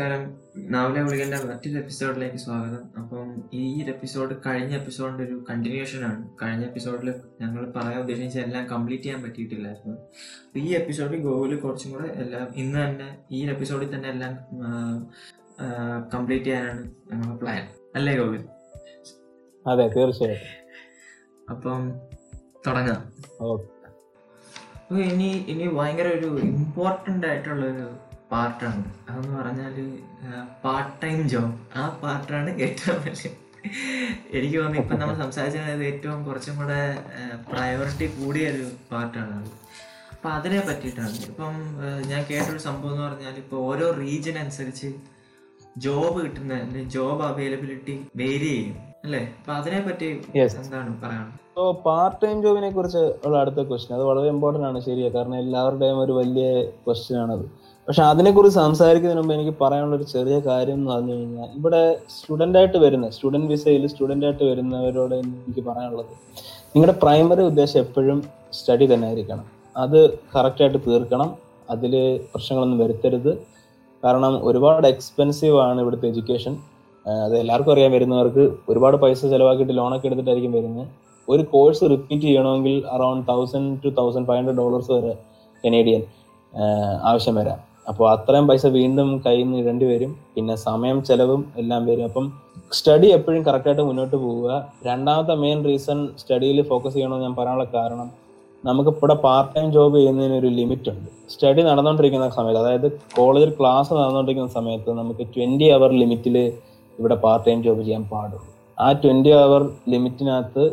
നമസ്കാരം. നാവിലെ ഗുളികന്റെ മറ്റൊരു എപ്പിസോഡിലേക്ക് സ്വാഗതം. അപ്പം ഈ എപ്പിസോഡ് കഴിഞ്ഞ എപ്പിസോഡിന്റെ ഒരു കണ്ടിന്യൂഷൻ ആണ്. കഴിഞ്ഞ എപ്പിസോഡിൽ ഞങ്ങൾ പറയാൻ ഉദ്ദേശിച്ച എല്ലാം കംപ്ലീറ്റ് ചെയ്യാൻ പറ്റിയിട്ടില്ലായിരുന്നു. അപ്പൊ ഈ എപ്പിസോഡിൽ ഗോകുൽ കുറച്ചും കൂടെ എല്ലാം ഇന്ന് തന്നെ ഈ എപ്പിസോഡിൽ തന്നെ എല്ലാം കംപ്ലീറ്റ് ചെയ്യാനാണ് ഞങ്ങളുടെ പ്ലാൻ അല്ലേ ഗോകുൽ അതെ തീർച്ചയായും അപ്പം തുടങ്ങാം. ഇനി ഇനി ഭയങ്കര ഒരു ഇമ്പോർട്ടന്റ് ആയിട്ടുള്ള ഒരു പാർട്ടാണ് അതെന്ന് പറഞ്ഞാൽ പാർട്ട് ടൈം ജോബ് ആ പാർട്ടാണ് ഏറ്റവും വലിയ എനിക്ക് തോന്നുന്നു ഇപ്പം നമ്മൾ സംസാരിച്ചത് ഏറ്റവും കുറച്ചും കൂടെ പ്രയോറിറ്റി കൂടിയ ഒരു പാർട്ടാണ് അത്. അപ്പം അതിനെ പറ്റിയിട്ടാണ്. ഇപ്പം ഞാൻ കേട്ടൊരു സംഭവം എന്ന് പറഞ്ഞാൽ ഇപ്പോൾ ഓരോ റീജിയൻ അനുസരിച്ച് ജോബ് കിട്ടുന്ന ജോബ് അവൈലബിലിറ്റി വേരി ചെയ്യും. അല്ലേ? അപ്പൊ അതിനെ പറ്റി എന്താണ് പറയാനുള്ളത് സോ പാർട്ട് ടൈം ജോബിനെ കുറിച്ച് ഉള്ള അടുത്ത ക്വസ്റ്റ്യൻ അത് വളരെ ഇമ്പോർട്ടന്റ് ആണ് ശരിയാ. കാരണം എല്ലാവരുടെയും ഒരു വലിയ ക്വസ്റ്റ്യൻ ആണത്. പക്ഷെ അതിനെക്കുറിച്ച് സംസാരിക്കുന്നതിന് മുമ്പ് എനിക്ക് പറയാനുള്ള ഒരു ചെറിയ കാര്യം എന്ന് പറഞ്ഞു കഴിഞ്ഞാൽ ഇവിടെ സ്റ്റുഡന്റ് ആയിട്ട് വരുന്ന സ്റ്റുഡന്റ് വിസയിൽ സ്റ്റുഡന്റ് ആയിട്ട് വരുന്നവരോട് എനിക്ക് പറയാനുള്ളത് നിങ്ങളുടെ പ്രൈമറി ഉദ്ദേശം എപ്പോഴും സ്റ്റഡി തന്നെ ആയിരിക്കണം. അത് കറക്റ്റായിട്ട് തീർക്കണം. അതിൽ പ്രശ്നങ്ങളൊന്നും വരുത്തരുത്. കാരണം ഒരുപാട് എക്സ്പെൻസീവ് ആണ് ഇവിടുത്തെ എഡ്യൂക്കേഷൻ അത് എല്ലാവർക്കും അറിയാൻ വരുന്നവർക്ക് ഒരുപാട് പൈസ ചിലവാക്കിയിട്ട് ലോണൊക്കെ എടുത്തിട്ടായിരിക്കും വരുന്നത്. ഒരു കോഴ്സ് റിപ്പീറ്റ് ചെയ്യണമെങ്കിൽ around thousand two thousand five hundred dollars വരെ കനേഡിയൻ ആവശ്യം വരാം. അപ്പോൾ അത്രയും പൈസ വീണ്ടും കയ്യിൽ നിന്ന് ഇടേണ്ടി വരും. പിന്നെ സമയം ചെലവും എല്ലാം വരും. അപ്പം സ്റ്റഡി എപ്പോഴും കറക്റ്റായിട്ട് മുന്നോട്ട് പോവുക. രണ്ടാമത്തെ മെയിൻ റീസൺ സ്റ്റഡിയിൽ ഫോക്കസ് ചെയ്യണമെന്ന് ഞാൻ പറയാനുള്ള കാരണം നമുക്ക് ഇവിടെ പാർട്ട് ടൈം ജോബ് ചെയ്യുന്നതിന് ഒരു ലിമിറ്റ് ഉണ്ട്. സ്റ്റഡി നടന്നുകൊണ്ടിരിക്കുന്ന സമയത്ത് അതായത് കോളേജിൽ ക്ലാസ് നടന്നുകൊണ്ടിരിക്കുന്ന സമയത്ത് നമുക്ക് ട്വന്റി അവർ ലിമിറ്റിൽ ഇവിടെ പാർട്ട് ടൈം ജോബ് ചെയ്യാൻ പാടുള്ളൂ. ആ ട്വന്റി അവർ ലിമിറ്റിനകത്ത്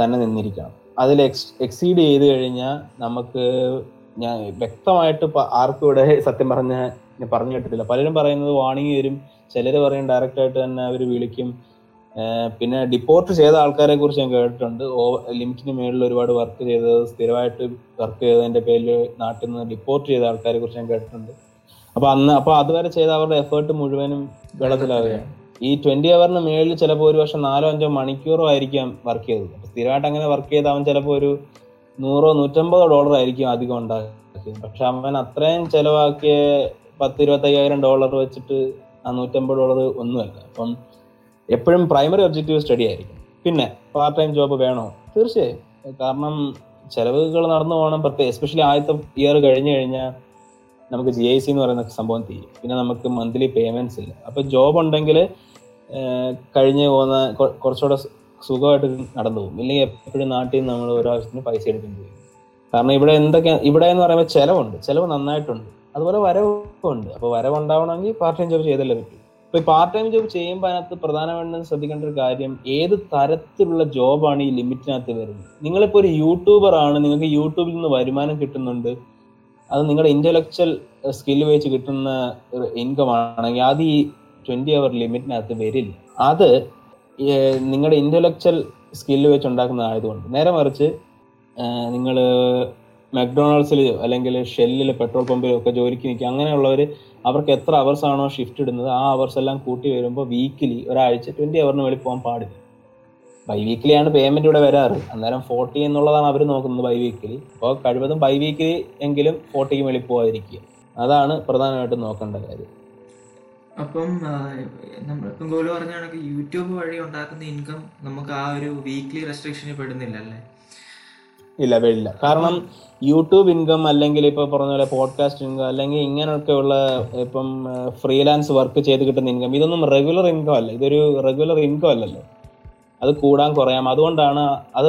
തന്നെ നിന്നിരിക്കണം. അതിൽ എക്സ് എക്സീഡ് ചെയ്ത് കഴിഞ്ഞാൽ നമുക്ക് ഞാൻ വ്യക്തമായിട്ട് ആർക്കും ഇവിടെ സത്യം പറഞ്ഞ ഞാൻ പറഞ്ഞു കേട്ടിട്ടില്ല. പലരും പറയുന്നത് വാണിംഗ് വരും ചിലർ പറയും ഡയറക്റ്റായിട്ട് തന്നെ അവർ വിളിക്കും. പിന്നെ ഡിപ്പോർട്ട് ചെയ്ത ആൾക്കാരെ കുറിച്ച് ഞാൻ കേട്ടിട്ടുണ്ട്. ഓ ലിമിറ്റിന് മേളിൽ ഒരുപാട് വർക്ക് ചെയ്തത് സ്ഥിരമായിട്ട് വർക്ക് ചെയ്തതിന്റെ പേരിൽ നാട്ടിൽ നിന്ന് ഡിപ്പോർട്ട് ചെയ്ത ആൾക്കാരെ കുറിച്ച് ഞാൻ കേട്ടിട്ടുണ്ട്. അപ്പൊ അന്ന് അപ്പൊ അതുവരെ ചെയ്ത അവരുടെ എഫേർട്ട് മുഴുവനും വെള്ളത്തിലാവുകയാണ്. ഈ ട്വന്റി അവറിന് മേളിൽ ചിലപ്പോൾ ഒരു വർഷം നാലോ അഞ്ചോ മണിക്കൂറോ ആയിരിക്കാം വർക്ക് ചെയ്തത്. സ്ഥിരമായിട്ട് അങ്ങനെ വർക്ക് ചെയ്ത് അവൻ ചിലപ്പോൾ ഒരു നൂറോ നൂറ്റമ്പതോ ഡോളർ ആയിരിക്കും അധികം ഉണ്ടാക്കിയത് പക്ഷെ അവൻ അത്രയും ചെലവാക്കിയ പത്ത് ഇരുപത്തയ്യായിരം ഡോളർ വെച്ചിട്ട് ആ നൂറ്റമ്പത് ഡോളർ ഒന്നുമല്ല. അപ്പം എപ്പോഴും പ്രൈമറി ഒബ്ജക്റ്റീവ് സ്റ്റഡി ആയിരിക്കും. പിന്നെ പാർട്ട് ടൈം ജോബ് വേണോ? തീർച്ചയായും. കാരണം ചെലവുകൾ നടന്നു പോകണം. പ്രത്യേകം എസ്പെഷ്യലി ആദ്യത്തെ ഇയർ കഴിഞ്ഞു കഴിഞ്ഞാൽ നമുക്ക് ജി ഐ സി എന്ന് പറയുന്ന സംഭവം തീരും. പിന്നെ നമുക്ക് മന്ത്ലി പേയ്മെന്റ്സ് ഇല്ല. അപ്പൊ ജോബ് ഉണ്ടെങ്കിൽ കഴിഞ്ഞു പോകുന്ന കുറച്ചുകൂടെ സുഖമായിട്ട് നടന്നു പോകും. ഇല്ലെങ്കിൽ എപ്പോഴും നാട്ടിൽ നിന്ന് നമ്മൾ ഒരാവശ്യത്തിന് പൈസ എടുക്കേണ്ടി വരും. കാരണം ഇവിടെ എന്തൊക്കെ ഇവിടെ എന്ന് പറയുമ്പോൾ ചിലവുണ്ട്. ചിലവ് നന്നായിട്ടുണ്ട്. അതുപോലെ വരവുണ്ട് അപ്പോൾ വരവുണ്ടാവണമെങ്കിൽ പാർട്ട് ടൈം ജോബ് ചെയ്തല്ലേ പറ്റൂ. ഇപ്പൊ ഈ പാർട്ട് ടൈം ജോബ് ചെയ്യുമ്പോൾ അതിനകത്ത് പ്രധാനമായിട്ടും ശ്രദ്ധിക്കേണ്ട ഒരു കാര്യം ഏത് തരത്തിലുള്ള ജോബാണ് ഈ ലിമിറ്റിനകത്ത് വരുന്നത്? നിങ്ങളിപ്പോ ഒരു യൂട്യൂബർ ആണ്. നിങ്ങൾക്ക് യൂട്യൂബിൽ നിന്ന് വരുമാനം കിട്ടുന്നുണ്ട്. അത് നിങ്ങളുടെ ഇന്റലക്ച്വൽ സ്കില്ല് വെച്ച് കിട്ടുന്ന ഒരു ഇൻകം ആണെങ്കിൽ അത് ഈ ട്വന്റി അവർ ലിമിറ്റിനകത്ത് വരില്ല. അത് നിങ്ങളുടെ ഇന്റലക്ച്വൽ സ്കില്ല് വെച്ച് ഉണ്ടാക്കുന്നതായതുകൊണ്ട് നേരെ മറിച്ച് നിങ്ങൾ മക്ഡൊണാൾഡ്സിൽ അല്ലെങ്കിൽ ഷെല്ലിൽ പെട്രോൾ പമ്പിലും ഒക്കെ ജോലിക്ക് നിൽക്കുക അങ്ങനെയുള്ളവർ അവർക്ക് എത്ര അവേഴ്സ് ആണോ ഷിഫ്റ്റ് ഇടുന്നത് ആ അവേഴ്സ് എല്ലാം കൂട്ടി വരുമ്പോൾ വീക്കിലി ഒരാഴ്ച ട്വന്റി അവറിന് വെളി പോകാൻ പാടില്ല. ബൈ വീക്കിലി ആണ് പേയ്മെന്റ് ഇവിടെ വരാറ്. അന്നേരം ഫോർട്ടി എന്നുള്ളതാണ് അവർ നോക്കുന്നത് ബൈ വീക്കിലി അപ്പോൾ കഴിവതും ബൈ വീക്കിലി എങ്കിലും ഫോർട്ടിക്ക് വെളി പോകാതിരിക്കുക അതാണ് പ്രധാനമായിട്ടും നോക്കേണ്ട കാര്യം. അപ്പം നമ്മളിപ്പം ഗോൾ പറഞ്ഞ കണക്ക് യൂട്യൂബ് വഴി ഉണ്ടാക്കുന്ന ഇൻകം നമുക്ക് ആ ഒരു വീക്ക്ലി റെസ്ട്രിക്ഷനിൽ പെടുന്നില്ല അല്ലേ ഇല്ല വരില്ല കാരണം യൂട്യൂബ് ഇൻകം അല്ലെങ്കിൽ ഇപ്പൊ പറഞ്ഞ പോലെ പോഡ്കാസ്റ്റ് ഇൻകം അല്ലെങ്കിൽ ഇങ്ങനെയൊക്കെയുള്ള ഇപ്പം ഫ്രീലാൻസ് വർക്ക് ചെയ്ത് കിട്ടുന്ന ഇൻകം ഇതൊന്നും റെഗുലർ ഇൻകം അല്ല. ഇതൊരു റെഗുലർ ഇൻകം അല്ലല്ലോ. അത് കൂടാൻ കുറയാം. അതുകൊണ്ടാണ് അത്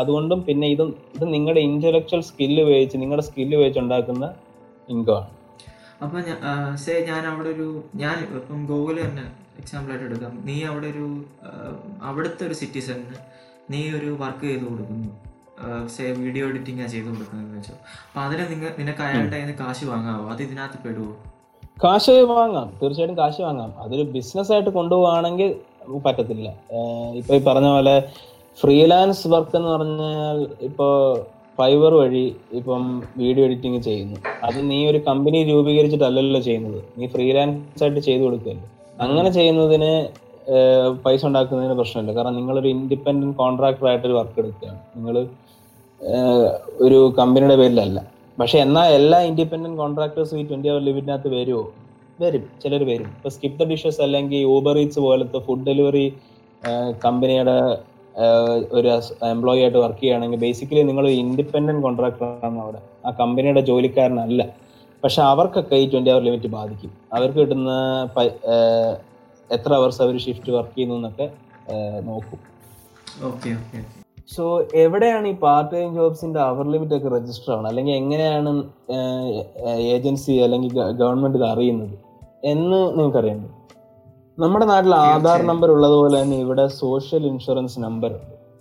അതുകൊണ്ടും പിന്നെ ഇതും ഇത് നിങ്ങളുടെ ഇന്റലക്ച്വൽ സ്കില്ല് ഉപയോഗിച്ച് നിങ്ങളുടെ സ്കില്ല് ഉപയോഗിച്ച് ഉണ്ടാക്കുന്ന ഇൻകം ആണ് അപ്പൊ സേ ഞാൻ അവിടെ ഒരു ഞാൻ ഇപ്പം ഗൂഗിൾ തന്നെ എക്സാമ്പിൾ ആയിട്ട് എടുക്കാം. നീ അവിടെ ഒരു അവിടുത്തെ ഒരു സിറ്റിസണിന് നീ ഒരു വർക്ക് ചെയ്ത് കൊടുക്കുന്നു. സേ വീഡിയോ എഡിറ്റിംഗ് ചെയ്ത് കൊടുക്കുന്നതെന്ന് വെച്ചോ. അപ്പൊ അതിന് നിങ്ങൾ നിനക്ക് അയാളുടെ കയ്യിൽ കാശ് വാങ്ങാവോ? അത് ഇതിനകത്ത് പെടുവോ? കാശ് വാങ്ങാം. തീർച്ചയായിട്ടും കാശ് വാങ്ങാം. അതൊരു ബിസിനസ് ആയിട്ട് കൊണ്ടുപോവാണെങ്കിൽ പറ്റത്തില്ല. ഇപ്പൊ ഈ പറഞ്ഞ പോലെ ഫ്രീലാൻസ് വർക്ക് എന്ന് പറഞ്ഞാൽ ഇപ്പോ ഫൈവർ വഴി ഇപ്പം വീഡിയോ എഡിറ്റിംഗ് ചെയ്യുന്നു. അത് നീ ഒരു കമ്പനി രൂപീകരിച്ചിട്ടല്ലല്ലോ ചെയ്യുന്നത്. നീ ഫ്രീലാൻസ് ആയിട്ട് ചെയ്തു കൊടുക്കുകയല്ലേ. അങ്ങനെ ചെയ്യുന്നതിന് പൈസ ഉണ്ടാക്കുന്നതിന് പ്രശ്നമില്ല. കാരണം നിങ്ങളൊരു ഇൻഡിപെൻഡന്റ് കോൺട്രാക്ടർ ആയിട്ട് ഒരു വർക്ക് എടുക്കുകയാണ് നിങ്ങൾ ഒരു കമ്പനിയുടെ പേരിലല്ല. പക്ഷെ എന്നാൽ എല്ലാ ഇൻഡിപെൻഡന്റ് കോൺട്രാക്ടേഴ്സും ഈ ട്വന്റി അവർ ലിമിറ്റിനകത്ത് വരുമോ വരും. ചിലർ വരും. ഇപ്പൊ സ്കിപ്പ് ഡിഷസ് അല്ലെങ്കിൽ ഊബർ ഈറ്റ്സ് പോലത്തെ ഫുഡ് ഡെലിവറി കമ്പനിയുടെ ഒരു എംപ്ലോയി ആയിട്ട് വർക്ക് ചെയ്യുകയാണെങ്കിൽ ബേസിക്കലി നിങ്ങൾ ഇൻഡിപെൻഡന്റ് കോൺട്രാക്ടറാണ് അവിടെ. ആ കമ്പനിയുടെ ജോലിക്കാരനല്ല. പക്ഷെ അവർക്കൊക്കെ ഈ ട്വന്റി അവർ ലിമിറ്റ് ബാധിക്കും. അവർക്ക് കിട്ടുന്ന എത്ര അവേഴ്സ് അവർ ഷിഫ്റ്റ് വർക്ക് ചെയ്യുന്നു എന്നൊക്കെ നോക്കും. Okay okay. സോ എവിടെയാണ് ഈ പാർട്ട് ടൈം ജോബ്സിന്റെ അവർ ലിമിറ്റ് ഒക്കെ രജിസ്റ്റർ ആവണം അല്ലെങ്കിൽ എങ്ങനെയാണ് ഏജൻസി അല്ലെങ്കിൽ ഗവൺമെന്റ് ഇത് അറിയുന്നത്? എന്ന് നിങ്ങൾക്ക് അറിയണ്ടേ നമ്മുടെ നാട്ടിൽ ആധാർ നമ്പർ ഉള്ളതുപോലെ തന്നെ ഇവിടെ സോഷ്യൽ ഇൻഷുറൻസ് നമ്പർ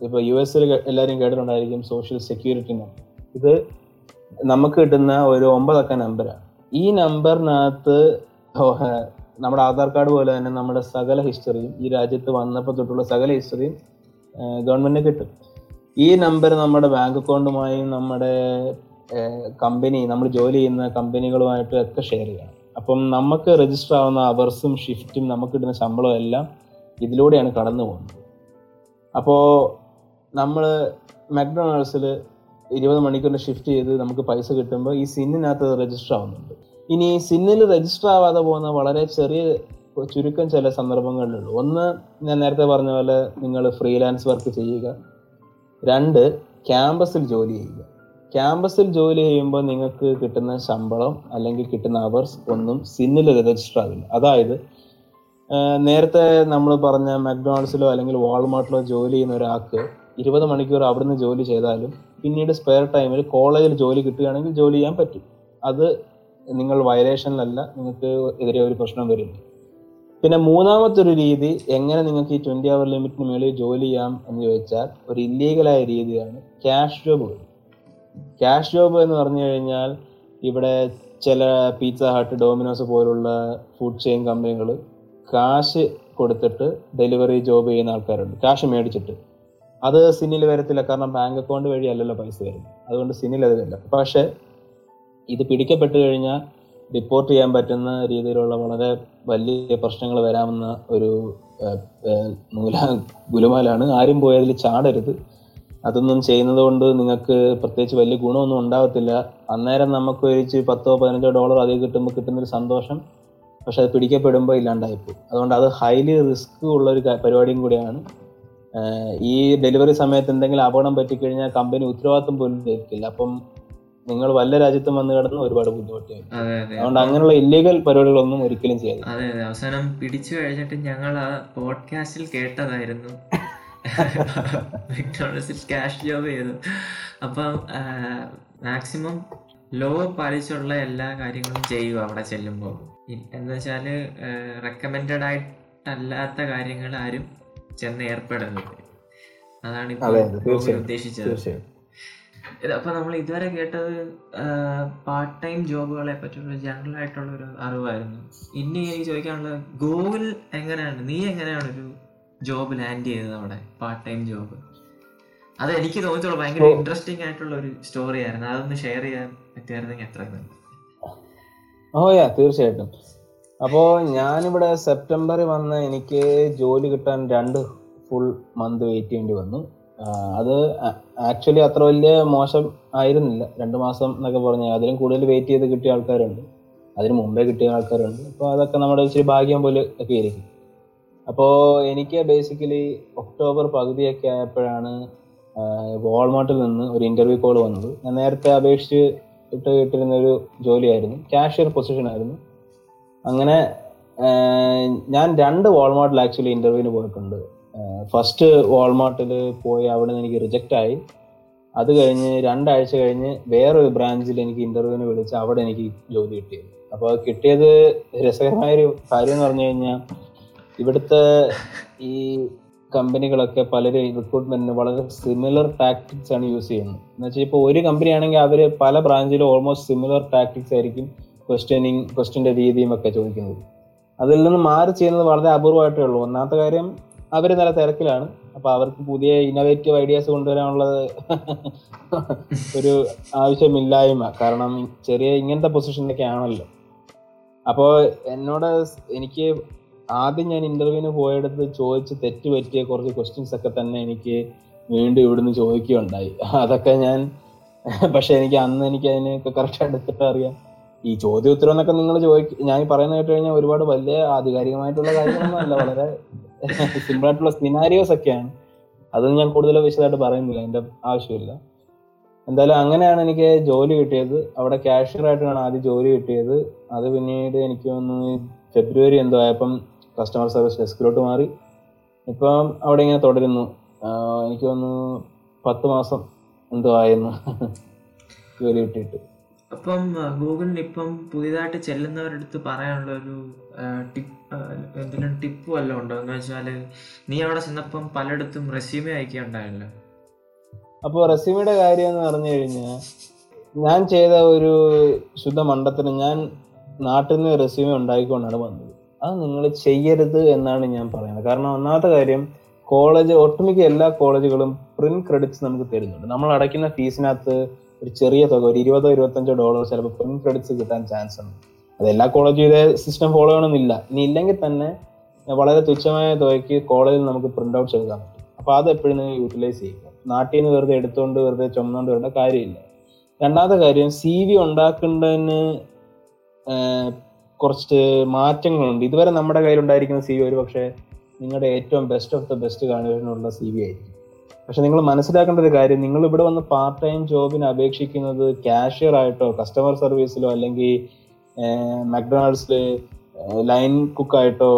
ഇപ്പൊ യു എസിൽ എല്ലാവരും കേട്ടിട്ടുണ്ടായിരിക്കും സോഷ്യൽ സെക്യൂരിറ്റി നമ്പർ ഇത് നമുക്ക് കിട്ടുന്ന ഒരു ഒമ്പതക്ക നമ്പറാണ് ഈ നമ്പറിനകത്ത് നമ്മുടെ ആധാർ കാർഡ് പോലെ തന്നെ നമ്മുടെ സകല ഹിസ്റ്ററിയും ഈ രാജ്യത്ത് വന്നപ്പോൾ തൊട്ടുള്ള സകല ഹിസ്റ്ററിയും ഗവൺമെന്റിന് കിട്ടും. ഈ നമ്പർ നമ്മുടെ ബാങ്ക് അക്കൗണ്ടുമായും നമ്മുടെ കമ്പനി നമ്മൾ ജോലി ചെയ്യുന്ന കമ്പനികളുമായിട്ടും ഒക്കെ ഷെയർ ചെയ്യണം. അപ്പം നമുക്ക് രജിസ്റ്റർ ആവുന്ന അവേഴ്സും ഷിഫ്റ്റും നമുക്ക് കിട്ടുന്ന ശമ്പളവും എല്ലാം ഇതിലൂടെയാണ് കടന്നു പോകുന്നത്. അപ്പോൾ നമ്മൾ മക്ഡൊണാൾഡ്സിൽ ഇരുപത് മണിക്കൂറിന് ഷിഫ്റ്റ് ചെയ്ത് നമുക്ക് പൈസ കിട്ടുമ്പോൾ ഈ സിന്നിനകത്ത് രജിസ്റ്റർ ആവുന്നുണ്ട്. ഇനി സിന്നിൽ രജിസ്റ്റർ ആവാതെ പോകുന്ന വളരെ ചെറിയ ചുരുക്കം ചില സന്ദർഭങ്ങളിലുള്ളൂ ഒന്ന് ഞാൻ നേരത്തെ പറഞ്ഞ പോലെ നിങ്ങൾ ഫ്രീലാൻസ് വർക്ക് ചെയ്യുക. രണ്ട് ക്യാമ്പസിൽ ജോലി ചെയ്യുക. ക്യാമ്പസിൽ ജോലി ചെയ്യുമ്പോൾ നിങ്ങൾക്ക് കിട്ടുന്ന ശമ്പളം അല്ലെങ്കിൽ കിട്ടുന്ന അവേഴ്സ് ഒന്നും സിന്നിൽ രജിസ്റ്റർ ആകില്ല അതായത് നേരത്തെ നമ്മൾ പറഞ്ഞ മക്ഡൊണാൾഡ്സിലോ അല്ലെങ്കിൽ വാൾമാർട്ടിലോ ജോലി ചെയ്യുന്ന ഒരാൾക്ക് ഇരുപത് മണിക്കൂർ അവിടുന്ന് ജോലി ചെയ്താലും പിന്നീട് സ്പെയർ ടൈമിൽ കോളേജിൽ ജോലി കിട്ടുകയാണെങ്കിൽ ജോലി ചെയ്യാൻ പറ്റും. അത് നിങ്ങൾ വയലേഷനിലല്ല നിങ്ങൾക്ക് എതിരെ ഒരു പ്രശ്നം വരില്ല പിന്നെ മൂന്നാമത്തെ ഒരു രീതി എങ്ങനെ നിങ്ങൾക്ക് ഈ ട്വന്റി അവർ ലിമിറ്റിന് മേളിൽ ജോലി ചെയ്യാം എന്ന് ചോദിച്ചാൽ ഒരു ഇല്ലീഗലായ രീതിയാണ് ക്യാഷ് ജോബ് ക്യാഷ് ജോബ് എന്ന് പറഞ്ഞു കഴിഞ്ഞാൽ ഇവിടെ ചില പിസ്സ ഹട്ട് ഡോമിനോസ് പോലുള്ള ഫുഡ് ചെയിൻ കമ്പനികൾ കാശ് കൊടുത്തിട്ട് ഡെലിവറി ജോബ് ചെയ്യുന്ന ആൾക്കാരുണ്ട്. കാശ് മേടിച്ചിട്ട്. അത് സിനിൽ വരത്തില്ല. കാരണം ബാങ്ക് അക്കൗണ്ട് വഴി അല്ലല്ലോ പൈസ വരുന്നത്. അതുകൊണ്ട് സിനിൽ അത് വരില്ല. പക്ഷേ ഇത് പിടിക്കപ്പെട്ട് കഴിഞ്ഞാൽ റിപ്പോർട്ട് ചെയ്യാൻ പറ്റുന്ന രീതിയിലുള്ള വളരെ വലിയ പ്രശ്നങ്ങൾ വരാമെന്ന ഒരു നൂല ഗുലുമാലാണ്. ആരും പോയതിൽ ചാടരുത്. അതൊന്നും ചെയ്യുന്നത് കൊണ്ട് നിങ്ങൾക്ക് പ്രത്യേകിച്ച് വലിയ ഗുണമൊന്നും ഉണ്ടാവത്തില്ല. അന്നേരം നമുക്ക് ഒരിച്ച് പത്തോ പതിനഞ്ചോ ഡോളർ അധികം കിട്ടുമ്പോൾ കിട്ടുന്നൊരു സന്തോഷം. പക്ഷെ അത് പിടിക്കപ്പെടുമ്പോൾ ഇല്ലാണ്ടായിപ്പോയി. അതുകൊണ്ട് അത് ഹൈലി റിസ്ക് ഉള്ള ഒരു പരിപാടിയും കൂടിയാണ്. ഈ ഡെലിവറി സമയത്ത് എന്തെങ്കിലും അപകടം പറ്റിക്കഴിഞ്ഞാൽ കമ്പനി ഉത്തരവാദിത്വം പോലും ലഭിക്കില്ല അപ്പം നിങ്ങൾ വല്ല രാജ്യത്തും വന്ന് കിടന്ന് ഒരുപാട് ബുദ്ധിമുട്ടായി അതെ അതെ. അതുകൊണ്ട് അങ്ങനെയുള്ള ഇല്ലീഗൽ പരിപാടികളൊന്നും ഒരിക്കലും ചെയ്യാതെ അതെ അതെ. അവസാനം പിടിച്ചു കഴിഞ്ഞിട്ട് ഞങ്ങൾ ആ പോഡ്കാസ്റ്റിൽ കേട്ടതായിരുന്നു. മെക്ഡോണൾഡ്സിൽ ക്യാഷ് ജോബ് ചെയ്തു. അപ്പം മാക്സിമം ലോ പാലിച്ചുള്ള എല്ലാ കാര്യങ്ങളും ചെയ്യുക അവിടെ ചെല്ലുമ്പോൾ. എന്താ വെച്ചാൽ റെക്കമെൻഡഡ് ആയിട്ടല്ലാത്ത കാര്യങ്ങൾ ആരും ചെന്ന് ഏർപ്പെടരുത് അതാണ് ഇപ്പോൾ ഉദ്ദേശിച്ചത്. അപ്പൊ നമ്മൾ ഇതുവരെ കേട്ടത് പാർട്ട് ടൈം ജോബുകളെ പറ്റിയുള്ള ജനറൽ ആയിട്ടുള്ള ഒരു അറിവായിരുന്നു. ഇനി എനിക്ക് ചോദിക്കാനുള്ളത് ഗൂഗിൾ എങ്ങനെയാണ്? നീ എങ്ങനെയാണ് ഒരു ജോബ് ലാൻഡ് ചെയ്തത് അവിടെ പാർട്ട് ടൈം ജോബ് അത് എനിക്ക് തോന്നിച്ചോളൂ ഭയങ്കര ഇൻട്രസ്റ്റിംഗ് ആയിട്ടുള്ള ഒരു സ്റ്റോറി ആയിരുന്നു. അതൊന്ന് ഷെയർ ചെയ്യാൻ പറ്റുമായിരുന്നെങ്കിൽ എത്ര ഓ യാ തീർച്ചയായിട്ടും. അപ്പോൾ ഞാനിവിടെ സെപ്റ്റംബറിൽ വന്ന് എനിക്ക് ജോലി കിട്ടാൻ രണ്ട് ഫുൾ മന്ത് വെയിറ്റ് ചെയ്യേണ്ടി വന്നു. അത് ആക്ച്വലി അത്ര വലിയ മോശം ആയിരുന്നില്ല. രണ്ട് മാസം എന്നൊക്കെ പറഞ്ഞ അതിലും കൂടുതൽ വെയിറ്റ് ചെയ്ത് കിട്ടിയ ആൾക്കാരുണ്ട്. അതിന് മുമ്പേ കിട്ടിയ ആൾക്കാരുണ്ട്. അപ്പോൾ അതൊക്കെ നമ്മുടെ ഇച്ചിരി ഭാഗ്യം പോലെ ഒക്കെ ഇരിക്കും അപ്പോൾ എനിക്ക് ബേസിക്കലി ഒക്ടോബർ പകുതിയൊക്കെ ആയപ്പോഴാണ് വാൾമാർട്ടിൽ നിന്ന് ഒരു ഇന്റർവ്യൂ കോൾ വന്നത്. ഞാൻ നേരത്തെ അപേക്ഷിച്ച് ഇട്ട് കിട്ടിരുന്ന ഒരു ജോലിയായിരുന്നു. കാഷ്യർ പൊസിഷൻ ആയിരുന്നു. അങ്ങനെ ഞാൻ രണ്ട് വാൾമാർട്ടിൽ ആക്ച്വലി ഇന്റർവ്യൂവിന് പോയിട്ടുണ്ട്. ഫസ്റ്റ് വാൾമാർട്ടിൽ പോയി അവിടെ നിന്ന് എനിക്ക് റിജക്റ്റ് ആയി. അത് കഴിഞ്ഞ് രണ്ടാഴ്ച കഴിഞ്ഞ് വേറൊരു ബ്രാഞ്ചിൽ എനിക്ക് ഇന്റർവ്യൂവിന് വിളിച്ച് അവിടെ എനിക്ക് ജോലി കിട്ടിയത്. അപ്പോൾ കിട്ടിയത് രസകരമായ ഒരു കാര്യം എന്ന് പറഞ്ഞു കഴിഞ്ഞാൽ ഇവിടുത്തെ ഈ കമ്പനികളൊക്കെ പലരും റിക്രൂട്ട്മെന്റിന് വളരെ സിമിലർ ടാക്ടിക്സ് ആണ് യൂസ് ചെയ്യുന്നത്. എന്ന് വെച്ചാൽ ഇപ്പോൾ ഒരു കമ്പനി ആണെങ്കിൽ അവർ പല ബ്രാഞ്ചിലും ഓൾമോസ്റ്റ് സിമിലർ ടാക്ടിക്സ് ആയിരിക്കും ക്വസ്റ്റ്യനിങ് ക്വസ്റ്റ്യന്റെ രീതിയും ഒക്കെ ചോദിക്കുന്നത്. അതിൽ നിന്ന് മാറി ചെയ്യുന്നത് വളരെ അപൂർവമായിട്ടേ ഉള്ളൂ. ഒന്നാമത്തെ കാര്യം അവർ നല്ല തിരക്കിലാണ്. അപ്പോൾ അവർക്ക് പുതിയ ഇന്നോവേറ്റീവ് ഐഡിയാസ് കൊണ്ടുവരാനുള്ള ഒരു ആവശ്യമില്ലായ്മ. കാരണം ചെറിയ ഇങ്ങനത്തെ പൊസിഷനിലൊക്കെ ആണല്ലോ. അപ്പോൾ എന്നോട് എനിക്ക് ആദ്യം ഞാൻ ഇന്റർവ്യൂവിന് പോയെടുത്ത് ചോദിച്ച് തെറ്റ് പറ്റിയ കുറച്ച് ക്വസ്റ്റ്യൻസ് ഒക്കെ തന്നെ എനിക്ക് വീണ്ടും ഇവിടുന്ന് ചോദിക്കുകയുണ്ടായി. അതൊക്കെ ഞാൻ പക്ഷെ എനിക്ക് അന്ന് എനിക്ക് അതിനെയൊക്കെ കറക്റ്റ് എടുത്തിട്ട് അറിയാം. ഈ ചോദ്യോത്തരം എന്നൊക്കെ നിങ്ങൾ ചോദിക്കും ഞാൻ പറയുന്ന കേട്ട് കഴിഞ്ഞാൽ ഒരുപാട് വലിയ ആധികാരികമായിട്ടുള്ള കാര്യങ്ങളൊന്നും അല്ല വളരെ സിമ്പിൾ ആയിട്ടുള്ള സിനാരിയോസ് ഒക്കെയാണ്. അതൊന്നും ഞാൻ കൂടുതൽ വിശദമായിട്ട് പറയുന്നില്ല എന്റെ ആവശ്യമില്ല. എന്തായാലും അങ്ങനെയാണ് എനിക്ക് ജോലി കിട്ടിയത്. അവിടെ cashier ആയിട്ടാണ് ആദ്യം ജോലി കിട്ടിയത്. അത് പിന്നീട് എനിക്ക് തോന്നുന്നു ഫെബ്രുവരി എന്തോ ആയപ്പം കസ്റ്റമർ സർവീസ് ഡെസ്കിലോട്ട് മാറി. ഇപ്പം അവിടെ ഇങ്ങനെ തുടരുന്നു. എനിക്ക് വന്ന് പത്ത് മാസം എന്തോ ആയിരുന്നു ജോലി കിട്ടിയിട്ട്. അപ്പം ഗൂഗിളിൽ ഇപ്പം പുതിയതായിട്ട് ചെല്ലുന്നവരുടെ അടുത്ത് പറയാനുള്ള ഒരു ടിപ്പ് എന്തെങ്കിലും ടിപ്പ് വല്ലതും ഉണ്ടോ? എന്ന് വെച്ചാൽ നീ അവിടെ ചെന്നപ്പം പലയിടത്തും റെസ്യൂമേ അയക്കുകയുണ്ടായല്ലോ അപ്പോൾ റെസ്യൂമിയുടെ കാര്യം എന്ന് പറഞ്ഞു കഴിഞ്ഞാൽ ഞാൻ ചെയ്ത ഒരു ശുദ്ധ മണ്ടത്തിന് ഞാൻ നാട്ടിൽ നിന്ന് റെസ്യൂമേ ഉണ്ടാക്കിക്കൊണ്ടാണ് വന്നത്. അത് നിങ്ങൾ ചെയ്യരുത് എന്നാണ് ഞാൻ പറയുന്നത്. കാരണം ഒന്നാമത്തെ കാര്യം കോളേജ് ഒട്ടുമിക്ക എല്ലാ കോളേജുകളും പ്രിന്റ് ക്രെഡിറ്റ്സ് നമുക്ക് തരുന്നുണ്ട്. നമ്മൾ അടയ്ക്കുന്ന ഫീസിനകത്ത് ഒരു ചെറിയ തുക ഒരു ഇരുപതോ ഇരുപത്തഞ്ചോ ഡോളർ ചിലപ്പോൾ പ്രിന്റ് ക്രെഡിറ്റ്സ് കിട്ടാൻ ചാൻസ് ഉണ്ട്. അത് എല്ലാ കോളേജും ഇതേ സിസ്റ്റം ഫോളോ ചെയ്യണമെന്നില്ല. ഇനി ഇല്ലെങ്കിൽ തന്നെ വളരെ തുച്ഛമായ തുകയ്ക്ക് കോളേജിൽ നമുക്ക് പ്രിന്റ് ഔട്ട്സ് എടുക്കാൻ പറ്റും. അപ്പോൾ അത് എപ്പോഴും നിങ്ങൾ യൂട്ടിലൈസ് ചെയ്യുക. നാട്ടിൽ നിന്ന് വെറുതെ എടുത്തുകൊണ്ട് വെറുതെ ചുമന്നുകൊണ്ട് വരേണ്ട കാര്യമില്ല. രണ്ടാമത്തെ കാര്യം സി വി ഉണ്ടാക്കേണ്ടതിന് കുറച്ച് മാറ്റങ്ങളുണ്ട്. ഇതുവരെ നമ്മുടെ കയ്യിലുണ്ടായിരിക്കുന്ന സി വി ഒരു പക്ഷേ നിങ്ങളുടെ ഏറ്റവും ബെസ്റ്റ് ഓഫ് ദ ബെസ്റ്റ് കാണുവാനുള്ള സി വി ആയിരിക്കും. പക്ഷെ നിങ്ങൾ മനസ്സിലാക്കേണ്ട ഒരു കാര്യം നിങ്ങൾ ഇവിടെ വന്ന് പാർട്ട് ടൈം ജോബിന് അപേക്ഷിക്കുന്നത് കാഷ്യർ ആയിട്ടോ കസ്റ്റമർ സർവീസിലോ അല്ലെങ്കിൽ മക്ഡൊണാൾഡ്സിൽ ലൈൻ കുക്കായിട്ടോ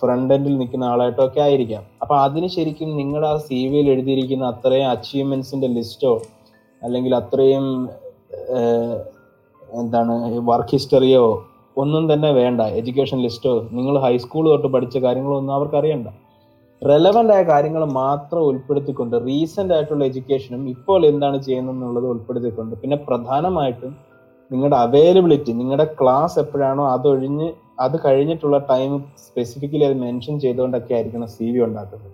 ഫ്രണ്ട് എൻഡിൽ നിൽക്കുന്ന ആളായിട്ടോ ഒക്കെ ആയിരിക്കാം. അപ്പൊ അതിന് ശരിക്കും നിങ്ങളുടെ ആ സി വിയിൽ എഴുതിയിരിക്കുന്ന അത്രയും അച്ചീവ്മെന്റ്സിന്റെ ലിസ്റ്റോ അല്ലെങ്കിൽ അത്രയും എന്താണ് വർക്ക് ഹിസ്റ്ററിയോ ഒന്നും തന്നെ വേണ്ട. എഡ്യൂക്കേഷൻ ലിസ്റ്റോ നിങ്ങൾ ഹൈസ്കൂൾ തൊട്ട് പഠിച്ച കാര്യങ്ങളൊന്നും അവർക്ക് അറിയണ്ട റെലവന്റ് ആയ കാര്യങ്ങൾ മാത്രം ഉൾപ്പെടുത്തിക്കൊണ്ട് റീസെന്റ് ആയിട്ടുള്ള എഡ്യൂക്കേഷനും ഇപ്പോൾ എന്താണ് ചെയ്യുന്നതെന്നുള്ളത് ഉൾപ്പെടുത്തിക്കൊണ്ട് പിന്നെ പ്രധാനമായിട്ടും നിങ്ങളുടെ അവൈലബിലിറ്റി നിങ്ങളുടെ ക്ലാസ് എപ്പോഴാണോ അതൊഴിഞ്ഞ് അത് കഴിഞ്ഞിട്ടുള്ള ടൈം സ്പെസിഫിക്കലി അത് മെൻഷൻ ചെയ്തുകൊണ്ടൊക്കെ ആയിരിക്കണം സി വി ഉണ്ടാക്കുന്നത്.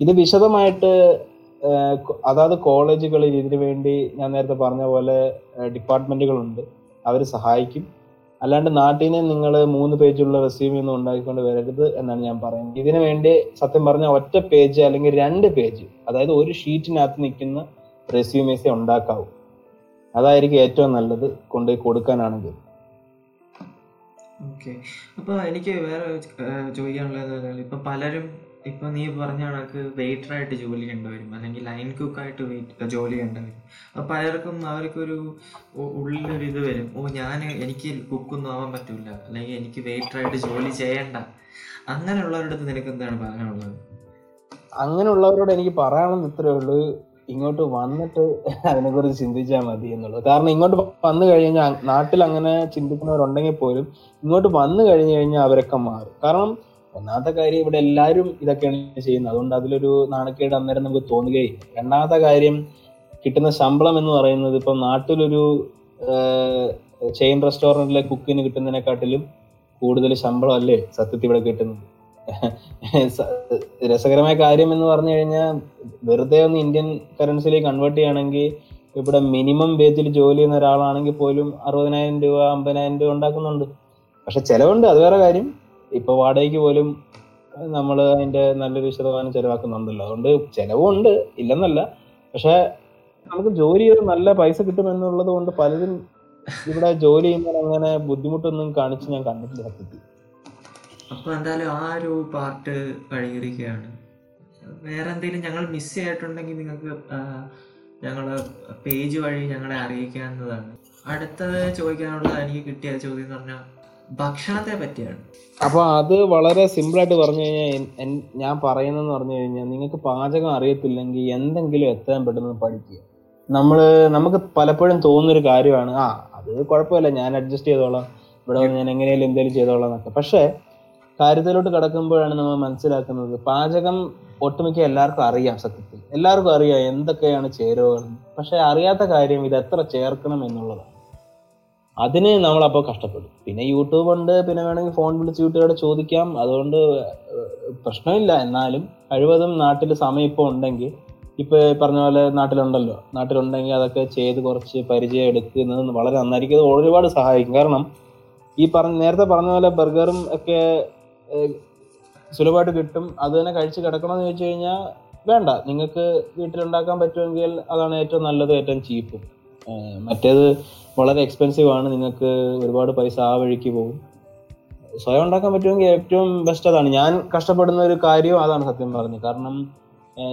ഇത് വിശദമായിട്ട് അതാത് കോളേജുകളിൽ ഇതിനു വേണ്ടി ഞാൻ നേരത്തെ പറഞ്ഞ പോലെ ഡിപ്പാർട്ട്മെന്റുകളുണ്ട് അവർ സഹായിക്കും. അല്ലാണ്ട് നാട്ടിൽ നിങ്ങൾ മൂന്ന് പേജുള്ള റെസ്യൂമി ഒന്നും ഉണ്ടാക്കിക്കൊണ്ട് വരരുത് എന്നാണ് ഞാൻ പറയുന്നത്. ഇതിനു വേണ്ടി സത്യം പറഞ്ഞ ഒറ്റ പേജ് അല്ലെങ്കിൽ രണ്ട് പേജ് അതായത് ഒരു ഷീറ്റിനകത്ത് നിൽക്കുന്ന റെസ്യൂമേസേ ഉണ്ടാക്കാവൂ. അതായിരിക്കും ഏറ്റവും നല്ലത് കൊണ്ടുപോയി കൊടുക്കാനാണെങ്കിൽ. ഓക്കെ അപ്പൊ എനിക്ക് വേറെ ചോദിക്കാനുള്ളത് ഇപ്പൊ പലരും ഇപ്പൊ നീ പറഞ്ഞ കണക്ക് വെയിറ്റർ ആയിട്ട് ജോലി കണ്ടുവരും. അല്ലെങ്കിൽ ലൈൻ കുക്ക് ആയിട്ട് വെയിറ്റ് ജോലി കണ്ടുവരും. അപ്പൊ പലർക്കും അവർക്കൊരു ഉള്ളിലൊരു ഇത് വരും. ഓ ഞാൻ എനിക്ക് കുക്കൊന്നും ആവാൻ പറ്റൂല. അല്ലെങ്കിൽ എനിക്ക് വെയിറ്റർ ആയിട്ട് ജോലി ചെയ്യണ്ട. അങ്ങനെയുള്ളവരുടെ അടുത്ത് നിനക്ക് എന്താണ് പറയാനുള്ളത്? അങ്ങനെയുള്ളവരോട് എനിക്ക് പറയാനുള്ളത് ഇത്രേ ഉള്ളൂ. ഇങ്ങോട്ട് വന്നിട്ട് അതിനെക്കുറിച്ച് ചിന്തിച്ചാൽ മതി എന്നുള്ളത് കാരണം ഇങ്ങോട്ട് വന്നു കഴിഞ്ഞാൽ നാട്ടിൽ അങ്ങനെ ചിന്തിക്കുന്നവരുണ്ടെങ്കിൽ പോലും ഇങ്ങോട്ട് വന്നു കഴിഞ്ഞു കഴിഞ്ഞാൽ അവരൊക്കെ മാറും. കാരണം ഒന്നാമത്തെ കാര്യം ഇവിടെ എല്ലാവരും ഇതൊക്കെയാണ് ചെയ്യുന്നത്. അതുകൊണ്ട് അതിലൊരു നാണക്കേട് അന്നേരം നമുക്ക് തോന്നുകയില്ല രണ്ടാമത്തെ കാര്യം കിട്ടുന്ന ശമ്പളം എന്ന് പറയുന്നത് ഇപ്പം നാട്ടിലൊരു ചെയിൻ റെസ്റ്റോറന്റിലെ കുക്കിന് കിട്ടുന്നതിനെക്കാട്ടിലും കൂടുതൽ ശമ്പളം അല്ലേ സത്യത്തിൽ ഇവിടെ കിട്ടുന്നത്? രസകരമായ കാര്യം എന്ന് പറഞ്ഞു കഴിഞ്ഞാൽ വെറുതെ ഒന്ന് ഇന്ത്യൻ കറൻസിയിലേക്ക് കൺവേർട്ട് ചെയ്യുകയാണെങ്കിൽ ഇവിടെ മിനിമം വേജിൽ ജോലി ചെയ്യുന്ന ഒരാളാണെങ്കിൽ പോലും അറുപതിനായിരം രൂപ അമ്പതിനായിരം രൂപ ഉണ്ടാക്കുന്നുണ്ട്. പക്ഷെ ചിലവുണ്ട് അത് വേറെ കാര്യം. ഇപ്പൊ വാടകയ്ക്ക് പോലും നമ്മൾ അതിന്റെ നല്ലൊരു ശതമാനം ചെലവാക്കുന്നുണ്ടല്ലോ. അതുകൊണ്ട് ചെലവുണ്ട് ഇല്ലെന്നല്ല. പക്ഷെ നമുക്ക് ജോലി ചെയ്ത് നല്ല പൈസ കിട്ടുമെന്നുള്ളത് കൊണ്ട് പലരും ഇവിടെ ജോലി ചെയ്യുമ്പോൾ അങ്ങനെ ബുദ്ധിമുട്ടൊന്നും കാണിച്ച് ഞാൻ കണ്ടിട്ടില്ല അപ്പൊ എന്തായാലും ആ ഒരു പാർട്ട് കഴിഞ്ഞിരിക്കുകയാണ്. വേറെ എന്തെങ്കിലും ഞങ്ങൾ മിസ് ചെയ്തിട്ടുണ്ടെങ്കിൽ നിങ്ങൾക്ക് ഞങ്ങൾ പേജ് വഴി ഞങ്ങളെ അറിയിക്കാവുന്നതാണ്. അടുത്തത് ചോദിക്കാനുള്ള എനിക്ക് കിട്ടിയ ചോദ്യം എന്ന് പറഞ്ഞാൽ ഭക്ഷണത്തെ പറ്റിയാണ്. അപ്പൊ അത് വളരെ സിമ്പിൾ ആയിട്ട് പറഞ്ഞു കഴിഞ്ഞാൽ ഞാൻ പറയുന്നതെന്ന് പറഞ്ഞു കഴിഞ്ഞാൽ നിങ്ങൾക്ക് പാചകം അറിയത്തില്ലെങ്കിൽ എന്തെങ്കിലും എത്രയും പെട്ടെന്ന് പഠിക്കുക. നമ്മൾ നമുക്ക് പലപ്പോഴും തോന്നുന്നൊരു കാര്യമാണ് ആ അത് കുഴപ്പമില്ല ഞാൻ അഡ്ജസ്റ്റ് ചെയ്തോളാം ഇവിടെ വന്ന് ഞാൻ എങ്ങനെയാലും എന്തെങ്കിലും ചെയ്തോളാം എന്നൊക്കെ. പക്ഷേ കാര്യത്തിലോട്ട് കിടക്കുമ്പോഴാണ് നമ്മൾ മനസ്സിലാക്കുന്നത് പാചകം ഒട്ടുമിക്ക എല്ലാവർക്കും അറിയാം സത്യത്തിൽ. എല്ലാവർക്കും അറിയാം എന്തൊക്കെയാണ് ചേരുവകൾ. പക്ഷെ അറിയാത്ത കാര്യം ഇത് എത്ര ചേർക്കണം എന്നുള്ളതാണ്. അതിന് നമ്മളപ്പോൾ കഷ്ടപ്പെടും പിന്നെ യൂട്യൂബ് ഉണ്ട് പിന്നെ വേണമെങ്കിൽ ഫോൺ വിളിച്ച് യൂട്യൂബോട് ചോദിക്കാം. അതുകൊണ്ട് പ്രശ്നമില്ല. എന്നാലും കഴിവതും നാട്ടിൽ സമയം ഇപ്പോൾ ഉണ്ടെങ്കിൽ ഇപ്പൊ ഈ പറഞ്ഞ പോലെ നാട്ടിലുണ്ടല്ലോ. നാട്ടിലുണ്ടെങ്കിൽ അതൊക്കെ ചെയ്ത് കുറച്ച് പരിചയം എടുക്കുന്നത് വളരെ നന്നായിരിക്കും. അത് ഒരുപാട് സഹായിക്കും. കാരണം ഈ പറഞ്ഞ നേരത്തെ പറഞ്ഞ പോലെ ബർഗറും ഒക്കെ സുലഭമായിട്ട് കിട്ടും. അത് തന്നെ കഴിച്ച് കിടക്കണമെന്ന് ചോദിച്ചു കഴിഞ്ഞാൽ വേണ്ട. നിങ്ങൾക്ക് വീട്ടിലുണ്ടാക്കാൻ പറ്റുമെങ്കിൽ അതാണ് ഏറ്റവും നല്ലത് ഏറ്റവും ചീപ്പും. മറ്റേത് വളരെ എക്സ്പെൻസീവ് ആണ്. നിങ്ങൾക്ക് ഒരുപാട് പൈസ ആ വഴിക്ക് പോകും. സ്വയം ഉണ്ടാക്കാൻ പറ്റുമെങ്കിൽ ഏറ്റവും ബെസ്റ്റ് അതാണ്. ഞാൻ കഷ്ടപ്പെടുന്ന ഒരു കാര്യം അതാണ് സത്യം പറഞ്ഞത്. കാരണം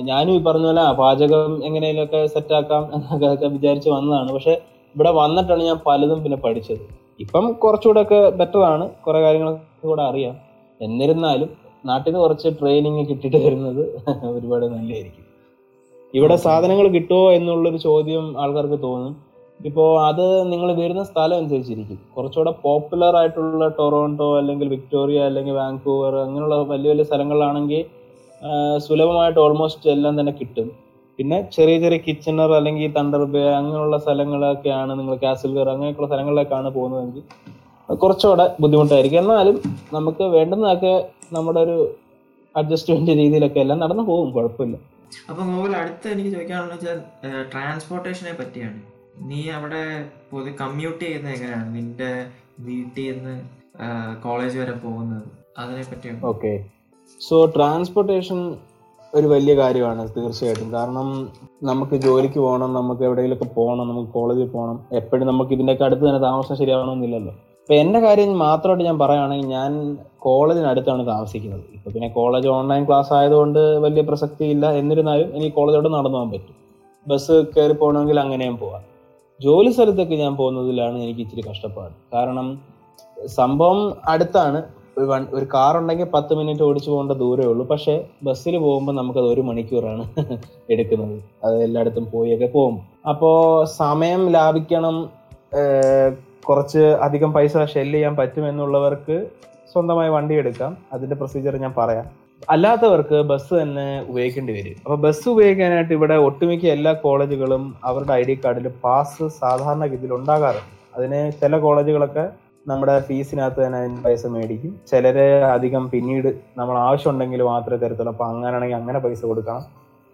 ഞാനും ഈ പറഞ്ഞ പോലെ പാചകം എങ്ങനെയൊക്കെ സെറ്റാക്കാം എന്നൊക്കെ വിചാരിച്ച് വന്നതാണ്. പക്ഷെ ഇവിടെ വന്നിട്ടാണ് ഞാൻ പലതും പിന്നെ പഠിച്ചത്. ഇപ്പം കുറച്ചുകൂടെ ഒക്കെ ബെറ്റർ ആണ്. കുറെ കാര്യങ്ങളൊക്കെ കൂടെ അറിയാം. എന്നിരുന്നാലും നാട്ടിൽ നിന്ന് കുറച്ച് ട്രെയിനിങ് കിട്ടിയിട്ട് വരുന്നത് ഒരുപാട് നല്ലതായിരിക്കും. ഇവിടെ സാധനങ്ങൾ കിട്ടുമോ എന്നുള്ളൊരു ചോദ്യം ആൾക്കാർക്ക് തോന്നും. ഇപ്പോ അത് നിങ്ങൾ വരുന്ന സ്ഥലം അനുസരിച്ചിരിക്കും. കുറച്ചുകൂടെ പോപ്പുലർ ആയിട്ടുള്ള ടൊറോണ്ടോ അല്ലെങ്കിൽ വിക്ടോറിയ അല്ലെങ്കിൽ വാങ്കൂവർ അങ്ങനെയുള്ള വലിയ വലിയ സ്ഥലങ്ങളിലാണെങ്കിൽ സുലഭമായിട്ട് ഓൾമോസ്റ്റ് എല്ലാം തന്നെ കിട്ടും. പിന്നെ ചെറിയ ചെറിയ കിച്ചണർ അല്ലെങ്കിൽ തണ്ടർ ബേ അങ്ങനെയുള്ള സ്ഥലങ്ങളൊക്കെയാണ് നിങ്ങൾ കാസിൽഗർ അങ്ങനെയൊക്കെയുള്ള സ്ഥലങ്ങളിലേക്കാണ് പോകുന്നതെങ്കിൽ കുറച്ചുകൂടെ ബുദ്ധിമുട്ടായിരിക്കും. എന്നാലും നമുക്ക് വേണ്ടുന്നതൊക്കെ നമ്മുടെ ഒരു അഡ്ജസ്റ്റ്മെന്റ് രീതിയിലൊക്കെ എല്ലാം നടന്നു പോകും. കുഴപ്പമില്ല. അപ്പൊ അടുത്ത എനിക്ക് ചോദിക്കാനുള്ള ട്രാൻസ്പോർട്ടേഷനെ പറ്റിയാണ്. നീ അവിടെ പൊതു കമ്മ്യൂട്ട് ചെയ്യുന്നത് എങ്ങനെയാണ്? നിന്റെ വീട്ടിൽ നിന്ന് കോളേജ് വരെ പോകുന്നത് അതിനെ പറ്റി ഓക്കെ സോ ട്രാൻസ്പോർട്ടേഷൻ ഒരു വലിയ കാര്യമാണ് തീർച്ചയായിട്ടും. കാരണം നമുക്ക് ജോലിക്ക് പോകണം നമുക്ക് എവിടെയെങ്കിലുമൊക്കെ പോകണം നമുക്ക് കോളേജിൽ പോകണം. എപ്പോഴും നമുക്ക് ഇതിന്റെയൊക്കെ അടുത്ത് തന്നെ താമസം ശരിയാവണമെന്നില്ലല്ലോ. ഇപ്പം എന്റെ കാര്യം മാത്രമായിട്ട് ഞാൻ പറയുകയാണെങ്കിൽ ഞാൻ കോളേജിനടുത്താണ് താമസിക്കുന്നത്. ഇപ്പൊ പിന്നെ കോളേജ് ഓൺലൈൻ ക്ലാസ് ആയതുകൊണ്ട് വലിയ പ്രസക്തി ഇല്ല എന്നിരുന്നാലും എനിക്ക് കോളേജോട് നടന്നു പോകാൻ പറ്റും. ബസ് കയറി പോകണമെങ്കിൽ അങ്ങനെയും പോവാം ജോലി സ്ഥലത്തൊക്കെ ഞാൻ പോകുന്നതിലാണ് എനിക്ക് ഇച്ചിരി കഷ്ടപ്പാട്. കാരണം സംഭവം അടുത്താണ്. ഒരു കാർ ഉണ്ടെങ്കിൽ പത്ത് മിനിറ്റ് ഓടിച്ചു പോകേണ്ട ദൂരമേ ഉള്ളൂ. പക്ഷെ ബസ്സിൽ പോകുമ്പോൾ നമുക്കത് ഒരു മണിക്കൂറാണ് എടുക്കുന്നത്. അത് എല്ലായിടത്തും പോയൊക്കെ പോകും. അപ്പോൾ സമയം ലാഭിക്കണം കുറച്ച് അധികം പൈസ ഷെല്ല് ചെയ്യാൻ പറ്റുമെന്നുള്ളവർക്ക് സ്വന്തമായി വണ്ടി എടുക്കാം. അതിന്റെ പ്രൊസീജിയർ ഞാൻ പറയാം. അല്ലാത്തവർക്ക് ബസ് തന്നെ ഉപയോഗിക്കേണ്ടി വരും. അപ്പൊ ബസ് ഉപയോഗിക്കാനായിട്ട് ഇവിടെ ഒട്ടുമിക്ക എല്ലാ കോളേജുകളും അവരുടെ ഐ ഡി കാർഡിൽ പാസ് സാധാരണഗതിയിൽ ഉണ്ടാകാറുണ്ട്. അതിന് ചില കോളേജുകളൊക്കെ നമ്മുടെ ഫീസിനകത്ത് തന്നെ അതിന് പൈസ മേടിക്കും. ചിലരെ അധികം പിന്നീട് നമ്മൾ ആവശ്യമുണ്ടെങ്കിൽ മാത്രമേ തരത്തുള്ളൂ. അപ്പൊ അങ്ങനെയാണെങ്കിൽ അങ്ങനെ പൈസ കൊടുക്കണം.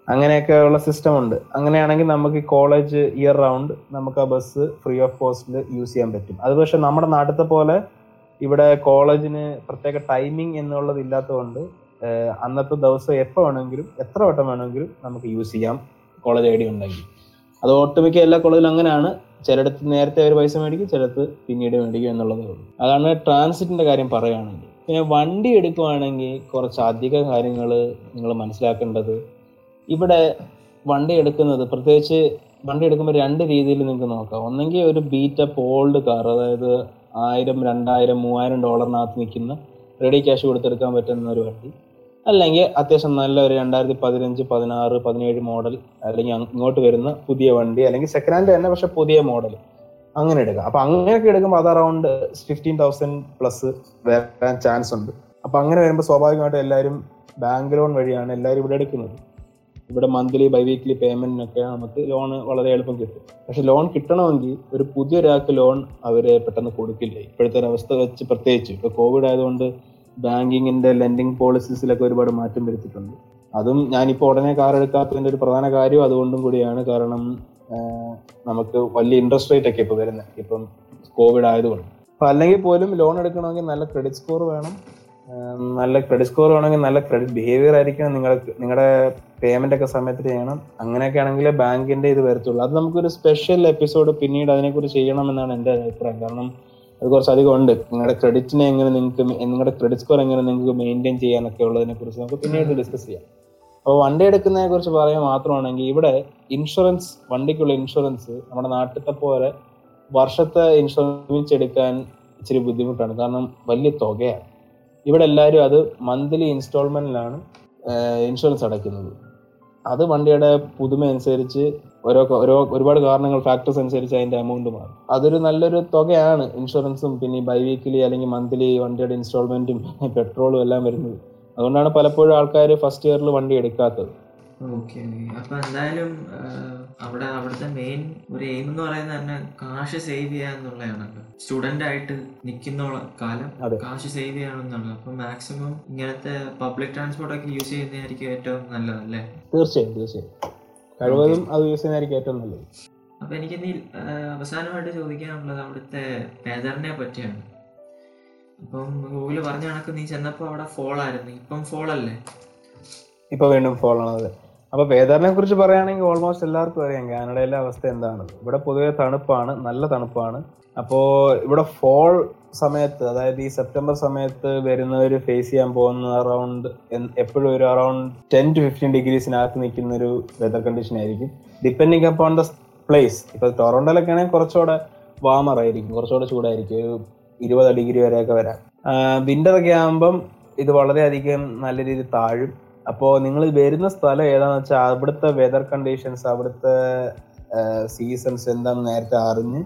അങ്ങനെയൊക്കെ ഉള്ള സിസ്റ്റം ഉണ്ട്. അങ്ങനെയാണെങ്കിൽ നമുക്ക് കോളേജ് ഇയർ റൗണ്ട് നമുക്ക് ആ ബസ് ഫ്രീ ഓഫ് കോസ്റ്റിൽ യൂസ് ചെയ്യാൻ പറ്റും. അത് പക്ഷെ നമ്മുടെ നാട്ടിലത്തെ പോലെ ഇവിടെ കോളേജിന് പ്രത്യേക ടൈമിംഗ് എന്നുള്ളത് ഇല്ലാത്തതുകൊണ്ട് അന്നത്തെ ദിവസം എപ്പോൾ വേണമെങ്കിലും എത്ര വട്ടം വേണമെങ്കിലും നമുക്ക് യൂസ് ചെയ്യാം കോളേജ് ഐ ഡി ഉണ്ടെങ്കിൽ. അത് ഒട്ടുമിക്ക എല്ലാ കോളേജിലും അങ്ങനെയാണ്. ചിലടത്ത് നേരത്തെ അവർ പൈസ മേടിക്കും ചിലത്ത് പിന്നീട് മേടിക്കും എന്നുള്ളതേ ഉള്ളൂ. അതാണ് ട്രാൻസിറ്റിന്റെ കാര്യം പറയുകയാണെങ്കിൽ. പിന്നെ വണ്ടി എടുക്കുവാണെങ്കിൽ കുറച്ച് അധിക കാര്യങ്ങൾ നിങ്ങൾ മനസ്സിലാക്കേണ്ടത് ഇവിടെ വണ്ടി എടുക്കുന്നത് പ്രത്യേകിച്ച് വണ്ടി എടുക്കുമ്പോൾ രണ്ട് രീതിയിൽ നിങ്ങൾക്ക് നോക്കാം. ഒന്നെങ്കിൽ ഒരു ബീറ്റപ്പ് ഓൾഡ് കാർ അതായത് ആയിരം രണ്ടായിരം മൂവായിരം ഡോളറിനകത്ത് നിൽക്കുന്ന റെഡി ക്യാഷ് കൊടുത്തെടുക്കാൻ പറ്റുന്ന ഒരു വണ്ടി. അല്ലെങ്കിൽ അത്യാവശ്യം നല്ല ഒരു രണ്ടായിരത്തി പതിനഞ്ച് പതിനാറ് പതിനേഴ് മോഡൽ അല്ലെങ്കിൽ ഇങ്ങോട്ട് വരുന്ന പുതിയ വണ്ടി അല്ലെങ്കിൽ സെക്കൻഡ് ഹാൻഡ് തന്നെ പക്ഷെ പുതിയ മോഡൽ അങ്ങനെ എടുക്കാം. അപ്പൊ അങ്ങനെയൊക്കെ എടുക്കുമ്പോൾ അത് അറൗണ്ട് ഫിഫ്റ്റീൻ തൗസൻഡ് പ്ലസ് വരാൻ ചാൻസ് ഉണ്ട്. അപ്പൊ അങ്ങനെ വരുമ്പോൾ സ്വാഭാവികമായിട്ടും എല്ലാവരും ബാങ്ക് ലോൺ വഴിയാണ് എല്ലാവരും ഇവിടെ എടുക്കുന്നത്. ഇവിടെ മന്ത്ലി ബൈ വീക്ക്ലി പേയ്മെന്റിനൊക്കെ നമുക്ക് ലോൺ വളരെ എളുപ്പം കിട്ടും. പക്ഷെ ലോൺ കിട്ടണമെങ്കിൽ ഒരു പുതിയ പുതിയൊരാൾക്ക് ലോൺ അവരെ പെട്ടെന്ന് കൊടുക്കില്ല? ഇപ്പോഴത്തെ ഒരു അവസ്ഥ വെച്ച് പ്രത്യേകിച്ച് കോവിഡ് ആയതുകൊണ്ട് ബാങ്കിങ്ങിന്റെ ലെൻഡിങ് പോളിസീസിലൊക്കെ ഒരുപാട് മാറ്റം വരുത്തിയിട്ടുണ്ട്. അതും ഞാനിപ്പോൾ ഉടനെ കാർ എടുക്കാത്തതിന്റെ ഒരു പ്രധാന കാര്യം അതുകൊണ്ടും കൂടിയാണ്. കാരണം നമുക്ക് വലിയ ഇൻട്രസ്റ്റ് റേറ്റ് ഒക്കെ ഇപ്പോൾ വരുന്നത് ഇപ്പം കോവിഡ് ആയതുകൊണ്ട്. അപ്പം അല്ലെങ്കിൽ പോലും ലോൺ എടുക്കണമെങ്കിൽ നല്ല ക്രെഡിറ്റ് സ്കോർ വേണം. നല്ല ക്രെഡിറ്റ് സ്കോർ വേണമെങ്കിൽ നല്ല ക്രെഡിറ്റ് ബിഹേവിയർ ആയിരിക്കണം നിങ്ങൾക്ക് നിങ്ങളുടെ പേയ്മെന്റ് ഒക്കെ സമയത്ത് ചെയ്യണം. അങ്ങനെയൊക്കെ ആണെങ്കിൽ ബാങ്കിന്റെ ഇത് വരത്തുള്ളൂ. അത് നമുക്കൊരു സ്പെഷ്യൽ എപ്പിസോഡ് പിന്നീട് അതിനെക്കുറിച്ച് ചെയ്യണം എന്നാണ് എന്റെ അഭിപ്രായം. കാരണം അത് കുറച്ചധികം ഉണ്ട് നിങ്ങളുടെ ക്രെഡിറ്റിനെ എങ്ങനെ നിങ്ങൾക്ക് നിങ്ങളുടെ ക്രെഡിറ്റ് സ്കോർ എങ്ങനെ നിങ്ങൾക്ക് മെയിന്റെയിൻ ചെയ്യാനൊക്കെ ഉള്ളതിനെ കുറിച്ച് നമുക്ക് പിന്നീട് ഡിസ്കസ് ചെയ്യാം. അപ്പോൾ വണ്ടി എടുക്കുന്നതിനെ കുറിച്ച് പറയാൻ മാത്രമാണെങ്കിൽ ഇവിടെ ഇൻഷുറൻസ് വണ്ടിക്കുള്ള ഇൻഷുറൻസ് നമ്മുടെ നാട്ടിലത്തെ പോലെ വർഷത്തെ ഇൻഷുറൻസ് എടുക്കാൻ ഇച്ചിരി ബുദ്ധിമുട്ടാണ്. കാരണം വലിയ തുകയാണ്. ഇവിടെ എല്ലാവരും അത് മന്ത്ലി ഇൻസ്റ്റാൾമെന്റിലാണ് ഇൻഷുറൻസ് അടയ്ക്കുന്നത്. അത് വണ്ടിയുടെ പുതുമ അനുസരിച്ച് ഓരോ ഓരോ ഒരുപാട് കാരണങ്ങൾ ഫാക്ടേഴ്സ് അനുസരിച്ച് അതിന്റെ എമൗണ്ട് മാറും. അതൊരു നല്ലൊരു തുകയാണ് ഇൻഷുറൻസും പിന്നെ ബൈ വീക്കിലി അല്ലെങ്കിൽ മന്ത്ലി വണ്ടിയുടെ ഇൻസ്റ്റാൾമെന്റും പെട്രോളും എല്ലാം വരുന്നത്. അതുകൊണ്ടാണ് പലപ്പോഴും ആൾക്കാർ ഫസ്റ്റ് ഇയറിൽ വണ്ടി എടുക്കാത്തത്. ഓക്കെ അപ്പൊ എന്തായാലും അവിടെ അവിടുത്തെ മെയിൻ ഒരു എയിം എന്ന് പറയുന്നത് തന്നെ കാശ് സേവ് ചെയ്യുക എന്നുള്ളതാണല്ലോ. സ്റ്റുഡന്റ് ആയിട്ട് നിൽക്കുന്ന കാലം. കാശ് സേവ് ചെയ്യണമെന്നുള്ളത് അപ്പൊ മാക്സിമം ഇങ്ങനത്തെ പബ്ലിക് ട്രാൻസ്പോർട്ട് ഒക്കെ യൂസ് ചെയ്യുന്നതായിരിക്കും ഏറ്റവും നല്ലതല്ലേ? തീർച്ചയായും തീർച്ചയായും. കഴിവതും അത് യൂസ് ചെയ്യുന്നതായിരിക്കും ഏറ്റവും നല്ലത്. അപ്പൊ എനിക്ക് നീ അവസാനമായിട്ട് ചോദിക്കാനുള്ളത് അവിടുത്തെ വെതറിനെ പറ്റിയാണ്. അപ്പം ഗൂഗിൾ പറഞ്ഞ കണക്ക് നീ ചെന്നപ്പോ അവിടെ ഫോൾ ആയിരുന്നു. ഇപ്പം ഫോൾ അല്ലേ? ഇപ്പൊ വീണ്ടും ഫോൾ ആണ് അപ്പൊ വേദറിനെ കുറിച്ച് പറയുകയാണെങ്കിൽ ഓൾമോസ്റ്റ് എല്ലാവർക്കും അറിയാം കാനഡയിലെ അവസ്ഥ എന്താണ്. ഇവിടെ പൊതുവെ തണുപ്പാണ് നല്ല തണുപ്പാണ്. അപ്പോ ഇവിടെ ഫോൾ സമയത്ത് അതായത് ഈ സെപ്റ്റംബർ സമയത്ത് വരുന്നവർ ഫേസ് ചെയ്യാൻ പോകുന്ന അറൗണ്ട് എപ്പോഴും ഒരു അറൗണ്ട് ടെൻ ടു ഫിഫ്റ്റീൻ ഡിഗ്രീസിനകത്ത് നിൽക്കുന്ന ഒരു വെതർ കണ്ടീഷൻ ആയിരിക്കും. ഡിപ്പെൻഡിങ് അപ്പോൺ ദ പ്ലേസ് ഇപ്പൊ ടൊറോണ്ടോയിലൊക്കെ ആണെങ്കിൽ കുറച്ചുകൂടെ വാമർ ആയിരിക്കും കുറച്ചുകൂടെ ചൂടായിരിക്കും. ഒരു ഇരുപത് ഡിഗ്രി വരെയൊക്കെ വരാം. വിന്റർ ഒക്കെ ആകുമ്പം ഇത് വളരെയധികം നല്ല രീതിയിൽ താഴും. അപ്പോൾ നിങ്ങൾ വരുന്ന സ്ഥലം ഏതാണെന്ന് വെച്ചാൽ അവിടുത്തെ വെതർ കണ്ടീഷൻസ് അവിടുത്തെ സീസൺസ് എന്താണെന്ന് നേരത്തെ അറിഞ്ഞ്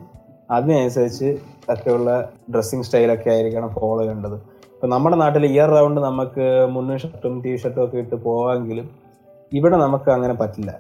അതിനനുസരിച്ച് ഒക്കെയുള്ള ഡ്രസ്സിങ് സ്റ്റൈലൊക്കെ ആയിരിക്കണം ഫോളോ ചെയ്യേണ്ടത്. ഇപ്പൊ നമ്മുടെ നാട്ടിൽ ഇയർ റൗണ്ട് നമുക്ക് മുന്നും ഷർട്ടും ടീ ഷർട്ടും ഒക്കെ ഇട്ട് പോവാമെങ്കിലും ഇവിടെ നമുക്ക് അങ്ങനെ പറ്റില്ല.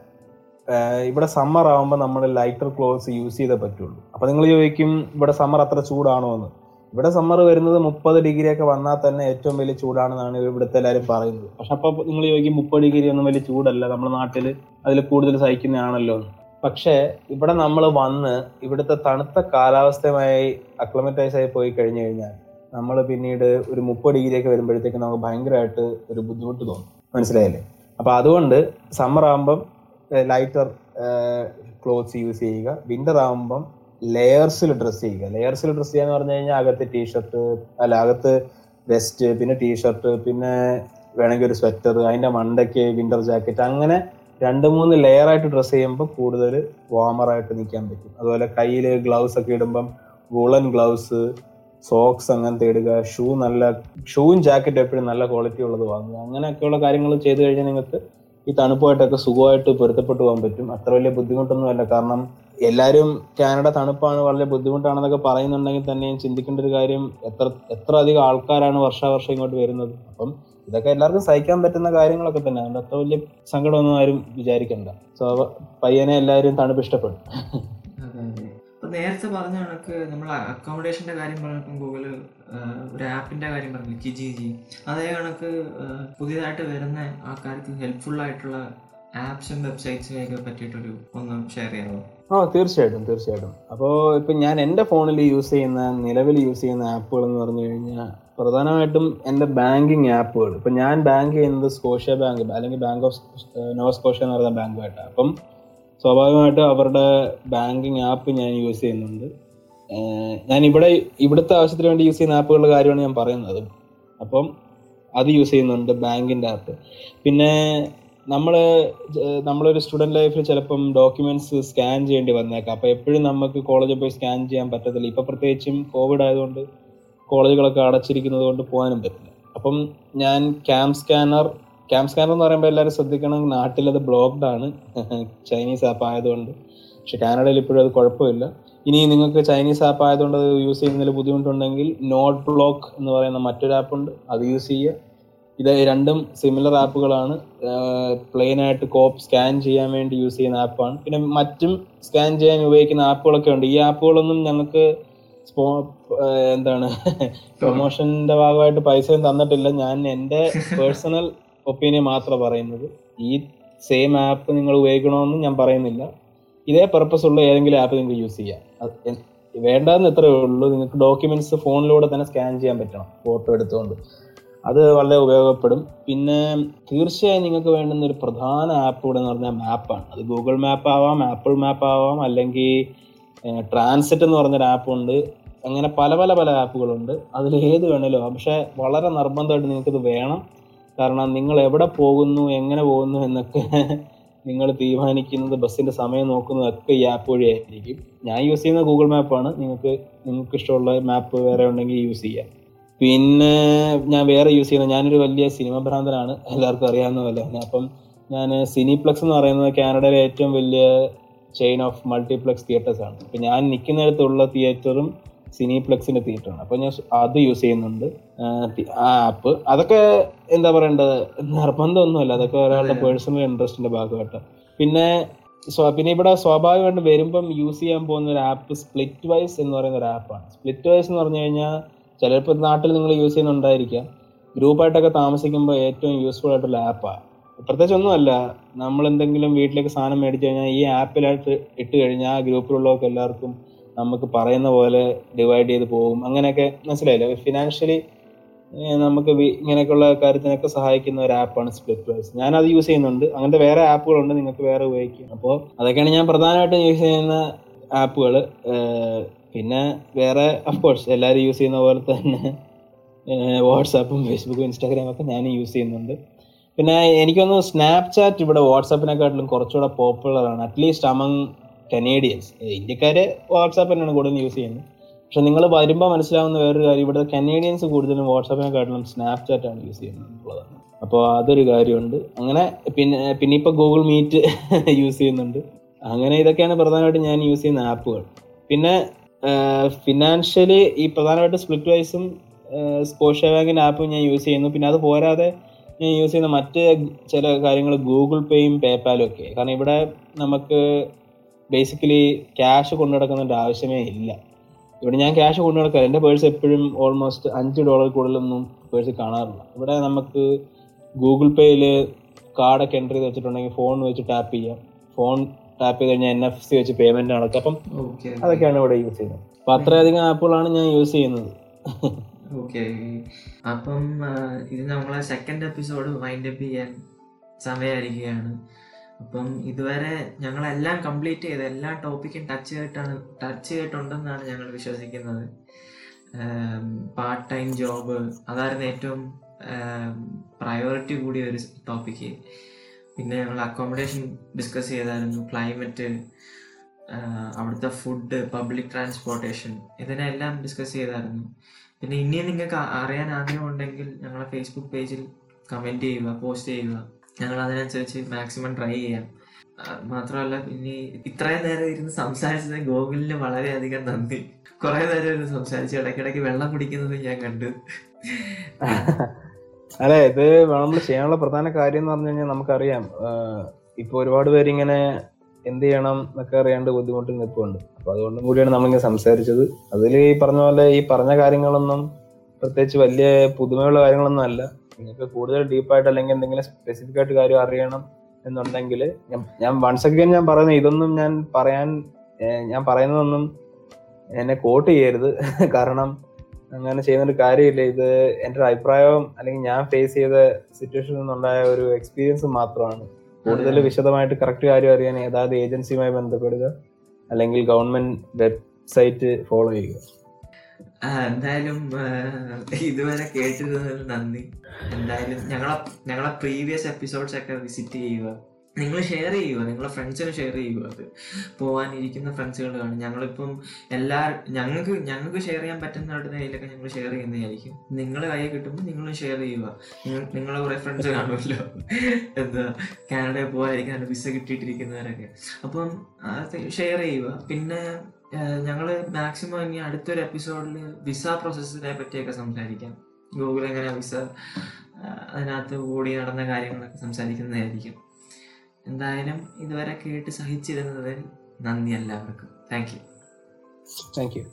ഇവിടെ സമ്മർ ആകുമ്പോൾ നമ്മൾ ലൈറ്റർ ക്ലോത്ത്സ് യൂസ് ചെയ്തേ പറ്റുള്ളൂ. അപ്പൊ നിങ്ങൾ ചോദിക്കും ഇവിടെ സമ്മർ അത്ര ചൂടാണോ എന്ന് ഇവിടെ സമ്മർ വരുന്നത് മുപ്പത് ഡിഗ്രി ഒക്കെ വന്നാൽ തന്നെ ഏറ്റവും വലിയ ചൂടാണെന്നാണ് ഇവിടുത്തെ എല്ലാവരും പറയുന്നത്. പക്ഷെ അപ്പൊ നിങ്ങൾ ചോദിക്കും മുപ്പത് ഡിഗ്രി ഒന്നും വലിയ ചൂടല്ല നമ്മുടെ നാട്ടിൽ അതിൽ കൂടുതൽ സഹിക്കുന്നതാണല്ലോ. പക്ഷേ ഇവിടെ നമ്മൾ വന്ന് ഇവിടുത്തെ തണുത്ത കാലാവസ്ഥയുമായി അക്ലമറ്റൈസ് ആയി പോയി കഴിഞ്ഞു കഴിഞ്ഞാൽ നമ്മൾ പിന്നീട് ഒരു മുപ്പത് ഡിഗ്രി ഒക്കെ വരുമ്പോഴത്തേക്ക് നമുക്ക് ഭയങ്കരമായിട്ട് ഒരു ബുദ്ധിമുട്ട് തോന്നും. മനസ്സിലായില്ലേ? അപ്പൊ അതുകൊണ്ട് സമ്മർ ആകുമ്പം ലൈറ്റർ ക്ലോത്ത്സ് യൂസ് ചെയ്യുക. വിന്റർ ആകുമ്പം ലെയേഴ്സിൽ ഡ്രസ്സ് ചെയ്യുക. ലെയേഴ്സിൽ ഡ്രസ്സ് ചെയ്യാന്ന് പറഞ്ഞു കഴിഞ്ഞാൽ അകത്ത് ടീഷർട്ട് അല്ല അകത്ത് വെസ്റ്റ് പിന്നെ ടീഷർട്ട് പിന്നെ വേണമെങ്കിൽ ഒരു സ്വെറ്റർ അതിന്റെ മണ്ടയ്ക്ക് വിന്റർ ജാക്കറ്റ് അങ്ങനെ രണ്ട് മൂന്ന് ലെയർ ആയിട്ട് ഡ്രസ്സ് ചെയ്യുമ്പോൾ കൂടുതൽ വാമറായിട്ട് നിൽക്കാൻ പറ്റും. അതുപോലെ കയ്യിൽ ഗ്ലൗസ് ഒക്കെ ഇടുമ്പം വുളൻ ഗ്ലൗസ് സോക്സ് അങ്ങനത്തെ ഇടുക ഷൂ നല്ല ഷൂവും ജാക്കറ്റും എപ്പോഴും നല്ല ക്വാളിറ്റി ഉള്ളത് വാങ്ങുക. അങ്ങനെയൊക്കെയുള്ള കാര്യങ്ങൾ ചെയ്തു കഴിഞ്ഞാൽ നിങ്ങൾക്ക് ഈ തണുപ്പായിട്ടൊക്കെ സുഖമായിട്ട് പൊരുത്തപ്പെട്ടു പോകാൻ പറ്റും. അത്ര വലിയ ബുദ്ധിമുട്ടൊന്നുമല്ല കാരണം എല്ലാവരും കാനഡ തണുപ്പാണ് വളരെ ബുദ്ധിമുട്ടാണെന്നൊക്കെ പറയുന്നുണ്ടെങ്കിൽ തന്നെയും ചിന്തിക്കേണ്ട ഒരു കാര്യം എത്ര എത്ര അധികം ആൾക്കാരാണ് വർഷാവർഷം ഇങ്ങോട്ട് വരുന്നത്. അപ്പം ഇതൊക്കെ എല്ലാവർക്കും സഹിക്കാൻ പറ്റുന്ന കാര്യങ്ങളൊക്കെ തന്നെ. അതുകൊണ്ട് അത്ര വലിയ സങ്കടമൊന്നും ആരും വിചാരിക്കണ്ട. സോ പയ്യനെ എല്ലാവരും തണുപ്പ് ഇഷ്ടപ്പെടും. നേരത്തെ പറഞ്ഞ കണക്ക് നമ്മൾ അക്കോമഡേഷന്റെ കാര്യം പറഞ്ഞപ്പോൾ ഗൂഗിൾ ഒരു ആപ്പിന്റെ കാര്യം പറഞ്ഞു കിജിജി അതേ കണക്ക് പുതിയതായിട്ട് വരുന്ന ആൾക്കാർക്ക് ഹെൽപ്ഫുൾ ആയിട്ടുള്ള ആപ്സും വെബ്സൈറ്റ്സിനെ ഒക്കെ പറ്റിയിട്ടൊരു ഒന്ന് ഷെയർ ചെയ്യാമോ ആ തീർച്ചയായിട്ടും തീർച്ചയായിട്ടും. അപ്പോൾ ഇപ്പം ഞാൻ എന്റെ ഫോണിൽ യൂസ് ചെയ്യുന്ന നിലവിൽ യൂസ് ചെയ്യുന്ന ആപ്പുകൾ എന്ന് പറഞ്ഞു കഴിഞ്ഞാൽ പ്രധാനമായിട്ടും എന്റെ ബാങ്കിങ് ആപ്പുകൾ. ഇപ്പം ഞാൻ ബാങ്ക് ചെയ്യുന്നത് സ്കോഷ്യ ബാങ്ക് അല്ലെങ്കിൽ ബാങ്ക് ഓഫ് നോവ സ്കോഷ്യ എന്ന് പറയുന്ന ബാങ്കുമായിട്ടാണ് അപ്പം സ്വാഭാവികമായിട്ട് അവരുടെ ബാങ്കിങ് ആപ്പ് ഞാൻ യൂസ് ചെയ്യുന്നുണ്ട്. ഞാൻ ഇവിടെ ഇവിടുത്തെ ആവശ്യത്തിന് വേണ്ടി യൂസ് ചെയ്യുന്ന ആപ്പുകളുടെ കാര്യമാണ് ഞാൻ പറയുന്നത്. അപ്പം അത് യൂസ് ചെയ്യുന്നുണ്ട് ബാങ്കിന്റെ ആപ്പ് പിന്നെ നമ്മൾ നമ്മളൊരു സ്റ്റുഡന്റ് ലൈഫിൽ ചിലപ്പം ഡോക്യുമെന്റ്സ് സ്കാൻ ചെയ്യേണ്ടി വന്നേക്കാം. അപ്പോൾ എപ്പോഴും നമുക്ക് കോളേജിൽ പോയി സ്കാൻ ചെയ്യാൻ പറ്റത്തില്ല. ഇപ്പോൾ പ്രത്യേകിച്ചും കോവിഡ് ആയതുകൊണ്ട് കോളേജുകളൊക്കെ അടച്ചിരിക്കുന്നത് കൊണ്ട് പോകാനും പറ്റില്ല. അപ്പം ഞാൻ ക്യാം സ്കാനർ ക്യാം സ്കാനർ എന്ന് പറയുമ്പോൾ എല്ലാവരും ശ്രദ്ധിക്കണം നാട്ടിലത് ബ്ലോക്ക്ഡ് ആണ്. ചൈനീസ് ആപ്പ് ആയതുകൊണ്ട്. പക്ഷെ കാനഡയിൽ ഇപ്പോഴും അത് കുഴപ്പമില്ല. ഇനി നിങ്ങൾക്ക് ചൈനീസ് ആപ്പ് ആയതുകൊണ്ട് അത് യൂസ് ചെയ്യുന്നതിൽ ബുദ്ധിമുട്ടുണ്ടെങ്കിൽ നോട്ട് ബ്ലോക്ക് എന്ന് പറയുന്ന മറ്റൊരു ആപ്പ് ഉണ്ട്. അത് യൂസ് ചെയ്യുക. ഇത് രണ്ടും സിമിലർ ആപ്പുകളാണ് പ്ലെയിൻ ആയിട്ട് കോപ്പ് സ്കാൻ ചെയ്യാൻ വേണ്ടി യൂസ് ചെയ്യുന്ന ആപ്പാണ് പിന്നെ മറ്റും സ്കാൻ ചെയ്യാൻ ഉപയോഗിക്കുന്ന ആപ്പുകളൊക്കെ ഉണ്ട്. ഈ ആപ്പുകളൊന്നും ഞങ്ങൾക്ക് സ്പോ എന്താണ് പ്രൊമോഷന്റെ ഭാഗമായിട്ട് പൈസയും തന്നിട്ടില്ല. ഞാൻ എന്റെ പേഴ്സണൽ ഒപ്പീനിയൻ മാത്രം പറയുന്നത്. ഈ സെയിം ആപ്പ് നിങ്ങൾ ഉപയോഗിക്കണമെന്ന് ഞാൻ പറയുന്നില്ല. ഇതേ പർപ്പസ് ഉള്ള ഏതെങ്കിലും ആപ്പ് നിങ്ങൾക്ക് യൂസ് ചെയ്യാം. വേണ്ടതെന്ന് ഇത്രയേ ഉള്ളൂ. നിങ്ങൾക്ക് ഡോക്യുമെന്റ്സ് ഫോണിലൂടെ തന്നെ സ്കാൻ ചെയ്യാൻ പറ്റണം. ഫോട്ടോ എടുത്തുകൊണ്ട്. അത് വളരെ ഉപയോഗപ്പെടും. പിന്നെ തീർച്ചയായും നിങ്ങൾക്ക് വേണ്ടുന്ന ഒരു പ്രധാന ആപ്പ് ഇവിടെ എന്ന് പറഞ്ഞാൽ മാപ്പാണ് അത് ഗൂഗിൾ മാപ്പ് ആവാം ആപ്പിൾ മാപ്പ് ആവാം അല്ലെങ്കിൽ ട്രാൻസിറ്റ് എന്ന് പറഞ്ഞൊരു ആപ്പ് ഉണ്ട്. അങ്ങനെ പല പല പല ആപ്പുകളുണ്ട് അതിൽ ഏത് വേണേലും പക്ഷെ വളരെ നിർബന്ധമായിട്ട് നിങ്ങൾക്കിത് വേണം. കാരണം നിങ്ങൾ എവിടെ പോകുന്നു എങ്ങനെ പോകുന്നു എന്നൊക്കെ നിങ്ങൾ തീരുമാനിക്കുന്നത് ബസ്സിന്റെ സമയം നോക്കുന്നതൊക്കെ ഈ ആപ്പ് വഴിയായിരിക്കും ഞാൻ യൂസ് ചെയ്യുന്ന ഗൂഗിൾ മാപ്പാണ് നിങ്ങൾക്ക് നിങ്ങൾക്ക് ഇഷ്ടമുള്ള മാപ്പ് വേറെ ഉണ്ടെങ്കിൽ യൂസ് ചെയ്യാം. പിന്നെ ഞാൻ വേറെ യൂസ് ചെയ്യുന്നത് ഞാനൊരു വലിയ സിനിമ ഭ്രാന്തനാണ് എല്ലാവർക്കും അറിയാവുന്ന പോലെ തന്നെ. അപ്പം ഞാൻ സിനിപ്ലക്സ് എന്ന് പറയുന്നത് കാനഡയിലെ ഏറ്റവും വലിയ ചെയിൻ ഓഫ് മൾട്ടിപ്ലക്സ് തിയേറ്റേഴ്സ് ആണ്. അപ്പം ഞാൻ നിൽക്കുന്നിടത്തുള്ള തിയേറ്ററും സിനിപ്ലക്സിന്റെ തിയേറ്ററാണ് അപ്പം ഞാൻ അത് യൂസ് ചെയ്യുന്നുണ്ട്. ആ, ആപ്പ് അതൊക്കെ എന്താ പറയേണ്ടത് നിർബന്ധമൊന്നുമല്ല. അതൊക്കെ ഒരാളുടെ പേഴ്സണൽ ഇൻട്രസ്റ്റിന്റെ ഭാഗമായിട്ട്. പിന്നെ സ്വ- പിന്നെ ഇവിടെ സ്വാഭാവികമായിട്ട് വരുമ്പം യൂസ് ചെയ്യാൻ പോകുന്ന ഒരു ആപ്പ് സ്പ്ലിറ്റ് വൈസ് എന്ന് പറയുന്ന ഒരു ആപ്പാണ് സ്പ്ലിറ്റ് വൈസ് എന്ന് പറഞ്ഞു കഴിഞ്ഞാൽ ചിലപ്പോൾ നാട്ടിൽ നിങ്ങൾ യൂസ് ചെയ്യുന്നുണ്ടായിരിക്കാം. ഗ്രൂപ്പായിട്ടൊക്കെ താമസിക്കുമ്പോൾ ഏറ്റവും യൂസ്ഫുൾ ആയിട്ടുള്ള ആപ്പാണ് പ്രത്യേകിച്ച് ഒന്നുമല്ല നമ്മൾ എന്തെങ്കിലും വീട്ടിലേക്ക് സാധനം മേടിച്ചു കഴിഞ്ഞാൽ ഈ ആപ്പിലായിട്ട് ഇട്ട് കഴിഞ്ഞാൽ ആ ഗ്രൂപ്പിലുള്ളവർക്ക് എല്ലാവർക്കും നമുക്ക് പറയുന്ന പോലെ ഡിവൈഡ് ചെയ്ത് പോകും. അങ്ങനെയൊക്കെ മനസ്സിലായില്ലേ? ഫിനാൻഷ്യലി നമുക്ക് ഇങ്ങനെയൊക്കെയുള്ള കാര്യത്തിനൊക്കെ സഹായിക്കുന്ന ഒരു ആപ്പാണ് സ്പ്ലിറ്റ് വൈസ് ഞാൻ യൂസ് ചെയ്യുന്നുണ്ട്. അങ്ങനത്തെ വേറെ ആപ്പുകളുണ്ട് നിങ്ങൾക്ക് വേറെ ഉപയോഗിക്കാം. അപ്പോൾ അതൊക്കെയാണ് ഞാൻ പ്രധാനമായിട്ടും യൂസ് ചെയ്യുന്ന ആപ്പുകൾ പിന്നെ വേറെ അഫ്കോഴ്സ് എല്ലാവരും യൂസ് ചെയ്യുന്ന പോലെ തന്നെ വാട്സാപ്പും ഫേസ്ബുക്കും ഇൻസ്റ്റാഗ്രാമും ഒക്കെ ഞാൻ യൂസ് ചെയ്യുന്നുണ്ട്. പിന്നെ എനിക്കൊന്ന് സ്നാപ്ചാറ്റ് ഇവിടെ വാട്സാപ്പിനെക്കാട്ടിലും കുറച്ചുകൂടെ പോപ്പുലറാണ് അറ്റ്ലീസ്റ്റ് അമംഗ് കനേഡിയൻസ് ഇന്ത്യക്കാര് വാട്സാപ്പ് തന്നെയാണ് കൂടുതൽ യൂസ് ചെയ്യുന്നത്. പക്ഷെ നിങ്ങൾ വരുമ്പോൾ മനസ്സിലാവുന്ന വേറൊരു കാര്യം ഇവിടെ കനേഡിയൻസ് കൂടുതലും വാട്സാപ്പിനെക്കാട്ടിലും സ്നാപ്ചാറ്റാണ് യൂസ് ചെയ്യുന്നത് എന്നുള്ളതാണ് അപ്പോൾ അതൊരു കാര്യമുണ്ട്. അങ്ങനെ പിന്നെ പിന്നെ ഇപ്പോൾ ഗൂഗിൾ മീറ്റ് യൂസ് ചെയ്യുന്നുണ്ട്. അങ്ങനെ ഇതൊക്കെയാണ് പ്രധാനമായിട്ടും ഞാൻ യൂസ് ചെയ്യുന്ന ആപ്പുകൾ. പിന്നെ ഫിനാൻഷ്യലി ഈ പ്രധാനമായിട്ടും സ്പ്ലിറ്റ് വൈസും സ്കോഷ്യ ബാങ്കിന്റെ ആപ്പും ഞാൻ യൂസ് ചെയ്യുന്നു. പിന്നെ അത് പോരാതെ ഞാൻ യൂസ് ചെയ്യുന്ന മറ്റ് ചില കാര്യങ്ങൾ ഗൂഗിൾ പേയും പേപ്പാലും ഒക്കെ. കാരണം ഇവിടെ നമുക്ക് ബേസിക്കലി ക്യാഷ് കൊണ്ടു നടക്കുന്നതിന്റെ ആവശ്യമേ ഇല്ല. ഇവിടെ ഞാൻ ക്യാഷ് കൊണ്ടു നടക്കാറ് എന്റെ പേഴ്സ് എപ്പോഴും ഓൾമോസ്റ്റ് അഞ്ച് ഡോളർ കൂടുതലൊന്നും പേഴ്സ് കാണാറില്ല. ഇവിടെ നമുക്ക് ഗൂഗിൾ പേയിൽ കാർഡൊക്കെ എന്റർ ചെയ്ത് വെച്ചിട്ടുണ്ടെങ്കിൽ ഫോൺ വെച്ച് ടാപ്പ് ചെയ്യാം. ഫോൺ ടാപ്പ് ചെയ്ത് കഴിഞ്ഞാൽ എൻ എഫ് സി വെച്ച് പേയ്മെന്റ് നടക്കും. അപ്പം അതൊക്കെയാണ് ഇവിടെ യൂസ് ചെയ്യുന്നത്. അപ്പൊ അത്രയധികം ആപ്പുകളാണ് ഞാൻ യൂസ് ചെയ്യുന്നത്. ഓക്കെ അപ്പം ഇത് നമ്മളെ സെക്കൻഡ് എപ്പിസോഡ് വൈൻഡ് അപ്പ് ചെയ്യാൻ സമയമായിരിക്കുകയാണ് അപ്പം ഇതുവരെ ഞങ്ങളെല്ലാം കംപ്ലീറ്റ് ചെയ്ത് എല്ലാ ടോപ്പിക്കും ടച്ച് ചെയ്തിട്ടാണ് ടച്ച് ചെയ്തിട്ടുണ്ടെന്നാണ് ഞങ്ങൾ വിശ്വസിക്കുന്നത്. പാർട്ട് ടൈം ജോബ് അതായിരുന്നു ഏറ്റവും പ്രയോറിറ്റി കൂടിയ ഒരു ടോപ്പിക്ക് പിന്നെ ഞങ്ങൾ അക്കോമഡേഷൻ ഡിസ്കസ് ചെയ്തായിരുന്നു. ക്ലൈമറ്റ് അവിടുത്തെ ഫുഡ് പബ്ലിക് ട്രാൻസ്പോർട്ടേഷൻ ഇതിനെല്ലാം ഡിസ്കസ് ചെയ്തായിരുന്നു. പിന്നെ ഇനിയും നിങ്ങൾക്ക് അറിയാൻ ആഗ്രഹമുണ്ടെങ്കിൽ ഞങ്ങളെ ഫേസ്ബുക്ക് പേജിൽ കമന്റ് ചെയ്യുക പോസ്റ്റ് ചെയ്യുക. ഞങ്ങൾ അതിനനുസരിച്ച് മാക്സിമം ട്രൈ ചെയ്യാം. മാത്രമല്ല ഇനി ഇത്രയും നേരം ഇരുന്ന് സംസാരിച്ചത് ഗോകുലിന് വളരെയധികം നന്ദി. കുറേ നേരം ഇരുന്ന് സംസാരിച്ച് ഇടയ്ക്കിടയ്ക്ക് വെള്ളം കുടിക്കുന്നത് ഞാൻ കണ്ടു. അതെ ഇത് നമ്മൾ ചെയ്യാനുള്ള പ്രധാന കാര്യം എന്ന് പറഞ്ഞു കഴിഞ്ഞാൽ നമുക്കറിയാം ഇപ്പൊ ഒരുപാട് പേര് ഇങ്ങനെ എന്ത് ചെയ്യണം എന്നൊക്കെ അറിയാണ്ട് ബുദ്ധിമുട്ട് നിൽപ്പുണ്ട്. അപ്പൊ അതുകൊണ്ടും കൂടിയാണ് നമ്മളിങ്ങനെ സംസാരിച്ചത്. അതിൽ ഈ പറഞ്ഞ പോലെ ഈ പറഞ്ഞ കാര്യങ്ങളൊന്നും പ്രത്യേകിച്ച് വലിയ പുതുമയുള്ള കാര്യങ്ങളൊന്നും അല്ല. നിങ്ങൾക്ക് കൂടുതൽ ഡീപ്പായിട്ട് അല്ലെങ്കിൽ എന്തെങ്കിലും സ്പെസിഫിക് ആയിട്ട് കാര്യം അറിയണം എന്നുണ്ടെങ്കിൽ ഞാൻ വൺസ് അഗൈൻ ഞാൻ പറയുന്നത് ഇതൊന്നും ഞാൻ പറയാൻ ഞാൻ പറയുന്നതൊന്നും എന്നെ കോട്ട് ചെയ്യരുത്. കാരണം അങ്ങനെ ചെയ്യുന്നൊരു കാര്യമില്ല. ഇത് എന്റെ ഒരു അഭിപ്രായവും അല്ലെങ്കിൽ ഞാൻ ഫേസ് ചെയ്ത സിറ്റുവേഷനിൽ നിന്നുണ്ടായ ഒരു എക്സ്പീരിയൻസ് മാത്രമാണ്. കൂടുതൽ വിശദമായിട്ട് കറക്റ്റ് കാര്യം അറിയാൻ ഏതാത് ഏജൻസിയുമായി ബന്ധപ്പെടുക അല്ലെങ്കിൽ ഗവൺമെന്റ് വെബ്സൈറ്റ് ഫോളോ ചെയ്യുക. എന്തായാലും ഇതുവരെ കേട്ടിരുന്നതിൽ നന്ദി. എന്തായാലും ഞങ്ങളെ ഞങ്ങളെ പ്രീവിയസ് എപ്പിസോഡ്സ് ഒക്കെ വിസിറ്റ് ചെയ്യുക. നിങ്ങൾ ഷെയർ ചെയ്യുക നിങ്ങളെ ഫ്രണ്ട്സിന് ഷെയർ ചെയ്യുക അത്. പോകാനിരിക്കുന്ന ഫ്രണ്ട്സുകൾ കാണും. ഞങ്ങളിപ്പം എല്ലാ ഞങ്ങൾക്ക് ഞങ്ങൾക്ക് ഷെയർ ചെയ്യാൻ പറ്റുന്ന കയ്യിലൊക്കെ ഞങ്ങൾ ഷെയർ ചെയ്യുന്നതായിരിക്കും. നിങ്ങൾ കയ്യിൽ കിട്ടുമ്പോൾ നിങ്ങൾ ഷെയർ ചെയ്യുക. നിങ്ങളെ കുറേ ഫ്രണ്ട്സ് കാണുമല്ലോ. എന്താ കാനഡയിൽ പോകാതിരിക്കാൻ വിസ കിട്ടിയിട്ടിരിക്കുന്നവരൊക്കെ. അപ്പം അത് ഷെയർ ചെയ്യുക. പിന്നെ ഞങ്ങൾ മാക്സിമം ഇനി അടുത്തൊരു എപ്പിസോഡിൽ വിസ പ്രോസസ്സിനെ പറ്റിയൊക്കെ സംസാരിക്കാം. ഗൂഗിൾ എങ്ങനെ വിസ അതിനകത്ത് ഓടി നടന്ന കാര്യങ്ങളൊക്കെ സംസാരിക്കുന്നതായിരിക്കും. എന്തായാലും ഇതുവരെ കേട്ട് സഹിച്ചിരുന്നതിൽ നന്ദി എല്ലാവർക്കും. Thank you thank you